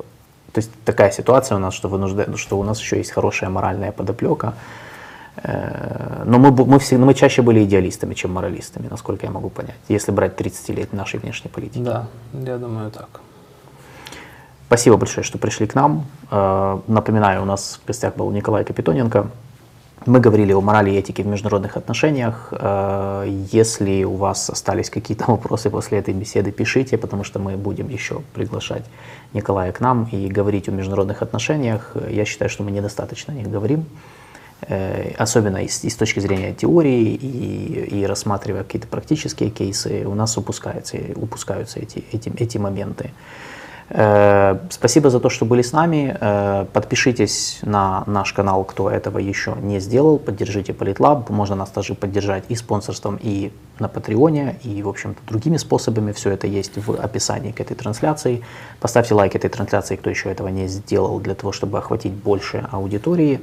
то есть такая ситуация у нас, что, вынужда, что у нас еще есть хорошая моральная подоплека, э, но мы, мы, все, мы чаще были идеалистами, чем моралистами, насколько я могу понять, если брать 30 лет нашей внешней политики. Да, я думаю так. Спасибо большое, что пришли к нам. Э, напоминаю, у нас в гостях был Николай Капитоненко. Мы говорили о морали и этике в международных отношениях. Э, если у вас остались какие-то вопросы после этой беседы, пишите, потому что мы будем еще приглашать Николая к нам и говорить о международных отношениях. Я считаю, что мы недостаточно о них говорим, э, особенно и с, и с точки зрения теории, и, и рассматривая какие-то практические кейсы, у нас упускаются, упускаются эти, эти, эти моменты. Э, спасибо за то, что были с нами. Э, подпишитесь на наш канал, кто этого еще не сделал. Поддержите Политлаб. Можно нас также поддержать и спонсорством, и на Патреоне, и, в общем-то, другими способами. Все это есть в описании к этой трансляции. Поставьте лайк этой трансляции, кто еще этого не сделал, для того, чтобы охватить больше аудитории.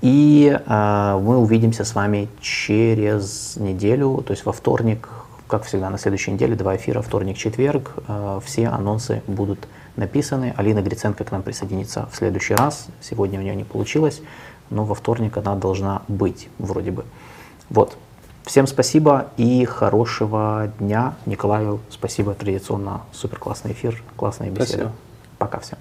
И э, мы увидимся с вами через неделю, то есть во вторник, как всегда, на следующей неделе, два эфира, вторник, четверг. Э, все анонсы будут написаны. Алина Гриценко к нам присоединится в следующий раз. Сегодня у нее не получилось, но во вторник она должна быть вроде бы. Вот. Всем спасибо и хорошего дня. Николаю спасибо. Традиционно супер классный эфир, классная беседа. Спасибо. Пока всем.